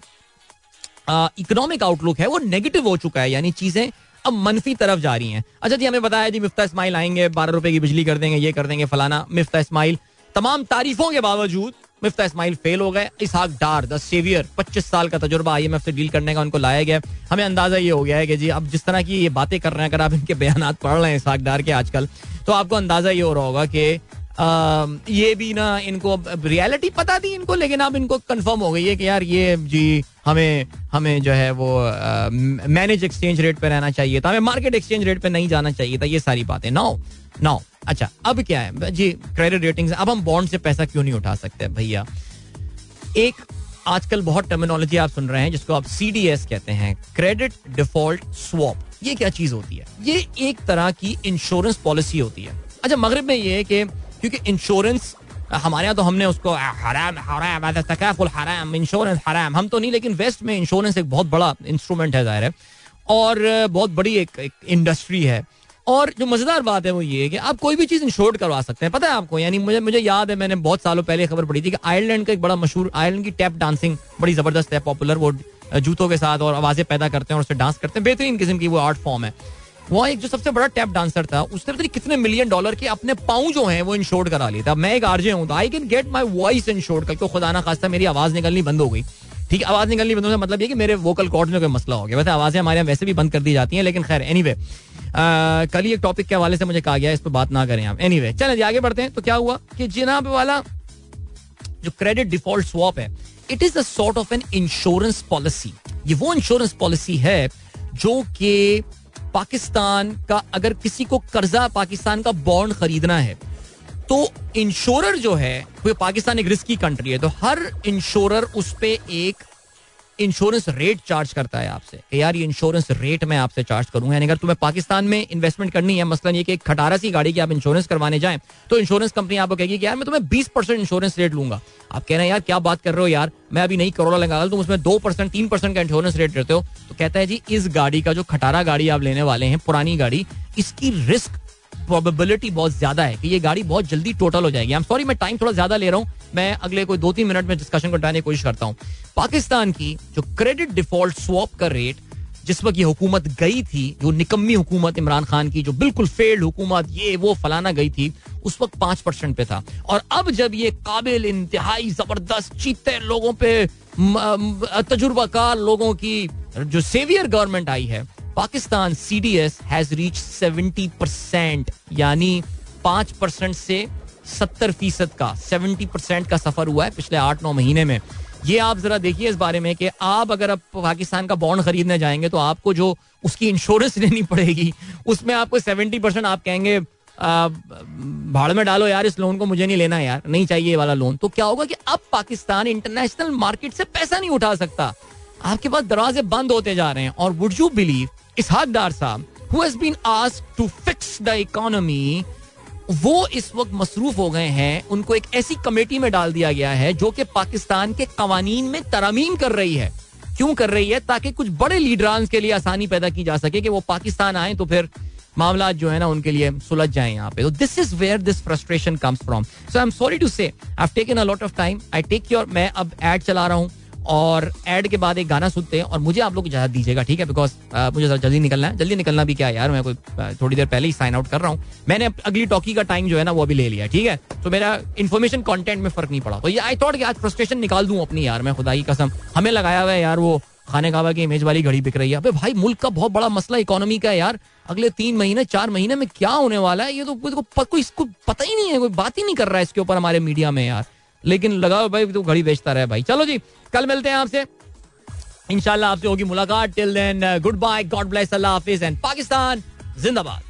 इकोनॉमिक आउटलुक है, वो नेगेटिव हो चुका है, यानी चीज़ें अब मनफी तरफ़ जा रही हैं। अच्छा जी, हमें बताया जी, मिफ्ता इस्माइल आएँगे, बारह रुपए की बिजली कर देंगे, ये कर देंगे फलाना मिफ्ता इस्माइल। तमाम तारीफों के बावजूद मिफ्ता इस्माइल फेल हो गए। इसहाक डार, द सेवियर, पच्चीस साल का तजुर्बा आई से डील करने का उनको लाया गया। हमें अंदाज़ा ये हो गया है कि जी, अब जिस तरह की ये बातें कर रहे हैं, अगर आप इनके बयान पढ़ रहे हैं इसहाक डार के आजकल तो आपको अंदाज़ा ये हो रहा होगा कि ये भी ना इनको रियलिटी पता थी इनको, लेकिन अब इनको कंफर्म हो गई है कि यार ये जी, हमें हमें जो है वो मैनेज एक्सचेंज रेट पे रहना चाहिए था। हमें मार्केट एक्सचेंज रेट पे नहीं जाना चाहिए था, ये सारी बातें। नौ नौ अच्छा अब क्या है? जी क्रेडिट रेटिंग अब हम बॉन्ड से पैसा क्यों नहीं उठा सकते भैया? एक आजकल बहुत टर्मिनोलॉजी आप सुन रहे हैं जिसको आप सीडीएस कहते हैं क्रेडिट डिफ़ॉल्ट स्वॉप ये क्या चीज़ होती है? ये एक तरह की इंश्योरेंस पॉलिसी होती है। अच्छा मगरब में ये है कि क्योंकि इंश्योरेंस हमारे यहाँ तो हमने उसको हराम हराम तकाफुल हराम इंश्योरेंस हराम। हम तो नहीं लेकिन वेस्ट में इंश्योरेंस एक बहुत बड़ा इंस्ट्रूमेंट है ज़ाहिर है। और बहुत बड़ी एक, एक इंडस्ट्री है। और जो मज़ेदार बात है वो ये है कि आप कोई भी चीज़ इंश्योर्ड करवा सकते हैं। पता है आपको, यानी मुझे मुझे याद है, मैंने बहुत सालों पहले खबर पड़ी थी कि आयरलैंड का एक बड़ा मशहूर आयरलैंड की टैप डांसिंग बड़ी ज़बरदस्त है पॉपुलर वो जूतों के साथ और आवाज़ें पैदा करते हैं और उससे डांस करते हैं। बेहतरीन किस्म की वो आर्ट फॉर्म है। वहाँ एक जो सबसे बड़ा टैप डांसर था, उसने पता कितने मिलियन डॉलर के अपने पाँव जो है वो इंश्योर्ड करा लिया था। मैं एक आरजे हूँ I can get my voice insured करके खुदा ना खासा मेरी आवाज़ निकलनी बंद हो गई। ठीक है आवाज़ निकलनी बंद होने मतलब ये कि मेरे वोकल कॉर्ड में कोई मसला हो गया। वैसे आवाज़ें हमारे यहाँ वैसे भी बंद कर दी जाती हैं, लेकिन खैर एनी वे कल ही एक टॉपिक के हवाले से मुझे कहा गया इस पर बात ना करें आप। एनी वे चले आगे बढ़ते हैं। तो क्या हुआ कि जिनाब वाला जो क्रेडिट डिफ़ॉल्ट स्वॉप है it is sort of an insurance policy ये वो इंश्योरेंस पॉलिसी है जो कि पाकिस्तान का, अगर किसी को कर्जा पाकिस्तान का बॉन्ड खरीदना है तो इंश्योरर जो है, वो पाकिस्तान एक रिस्की कंट्री है तो हर इंश्योरर उस पर एक इंश्योरेंस रेट चार्ज करता है आपसे। कि यार ये इंश्योरेंस रेट मैं आपसे चार्ज करूँगा यानी अगर तुम्हें पाकिस्तान में इन्वेस्टमेंट करनी है, मसलन ये कि एक खटारा सी गाड़ी की आप इंश्योरेंस करवाने जाएँ तो इंश्योरेंस कंपनी आपको कहेगी कि यार मैं तुम्हें बीस परसेंट इंश्योरेंस रेट लूँगा। आप कह रहे हैं, यार क्या बात कर रहे हो यार? मैं अभी नहीं करोड़ा लगा तुम उसमें दो परसेंट, तीन परसेंट का इंश्योरेंस रेट देते हो। तो कहता है, जी, इस गाड़ी का जो खटारा गाड़ी आप लेने वाले हैं, पुरानी गाड़ी, इसकी रिस्क प्रोबेबिलिटी बहुत ज़्यादा है कि ये गाड़ी बहुत जल्दी टोटल हो जाएगी। आई एम सॉरी मैं टाइम थोड़ा ज़्यादा ले रहा हूँ। मैं अगले कोई दो तीन मिनट में डिस्कशन को उठाने की कोशिश करता हूँ। पाकिस्तान की जो क्रेडिट डिफ़ॉल्ट स्वॉप का रेट जिस वक्त ये हुकूमत गई थी, जो निकम्मी हुकूमत इमरान खान की, जो बिल्कुल फेल्ड हुकूमत, ये वो फलाना गई थी, उस वक्त पाँच परसेंट पे था। और अब जब ये काबिल इंतहाई, ज़बरदस्त, चीते लोगों पे तजुर्बाकार लोगों की, जो सेवियर गवर्नमेंट आई है Pakistan C D S has reach seventy percent यानी पाँच परसेंट से सत्तर फ़ीसद का सेवेंटी परसेंट का सफ़र हुआ है पिछले आठ नौ महीने में। ये आप जरा देखिए इस बारे में कि आप अगर आप पाकिस्तान का बॉन्ड खरीदने जाएँगे तो आपको जो उसकी इंश्योरेंस लेनी पड़ेगी, उसमें आपको सेवेंटी परसेंट आप कहेंगे भाड़ में डालो यार, इस लोन को मुझे नहीं लेना यार, नहीं चाहिए वाला लोन तो क्या होगा कि अब पाकिस्तान इंटरनेशनल मार्केट से पैसा नहीं उठा सकता। आपके पास दरवाजे बंद होते जा रहे हैं और would you believe is Dar साहब who has been asked to fix the economy वो इस वक्त मसरूफ हो गए हैं। उनको एक ऐसी कमेटी में डाल दिया गया है, जो कि पाकिस्तान के कवानीन में तरमीम कर रही है। क्यों कर रही है? ताकि कुछ बड़े लीडरान के लिए आसानी पैदा की जा सके कि वो पाकिस्तान आए तो फिर मामला जो है ना, उनके लिए सुलझ जाए यहाँ पे। तो this is where this frustration comes from so I am sorry to say I taken a lot of time I take your मैं अब एड चला रहा हूँ। और एड के बाद एक गाना सुनते हैं और मुझे आप लोग इजाज़त दीजिएगा, ठीक है? बिकॉज़ मुझे जल्दी निकलना है। जल्दी निकलना भी क्या यार? मैं कोई थोड़ी देर पहले ही साइन आउट कर रहा हूँ। मैंने अगली टॉकी का टाइम जो है ना, वो अभी ले लिया ठीक है? तो मेरा इन्फॉर्मेशन कॉन्टेंट में फ़र्क नहीं पड़ा। तो ये आई थॉट कि आज फ्रस्ट्रेशन निकाल दूँ अपनी यार, मैं खुदा की कसम। हमें लगाया हुआ है यार वो खाने काबा की इमेज वाली घड़ी बिक रही है। अबे भाई, मुल्क का बहुत बड़ा मसला इकोनॉमी का है यार। अगले तीन महीने, चार महीने में क्या होने वाला है? ये तो कोई इसको पता ही नहीं है, कोई बात ही नहीं कर रहा है इसके ऊपर हमारे मीडिया में यार। लेकिन लगाओ भाई तो घड़ी बेचता रहे भाई। चलो जी, कल मिलते हैं आपसे। इंशाल्लाह आपसे होगी मुलाकात। Till then goodbye God bless अल्लाह हाफिज एंड पाकिस्तान जिंदाबाद।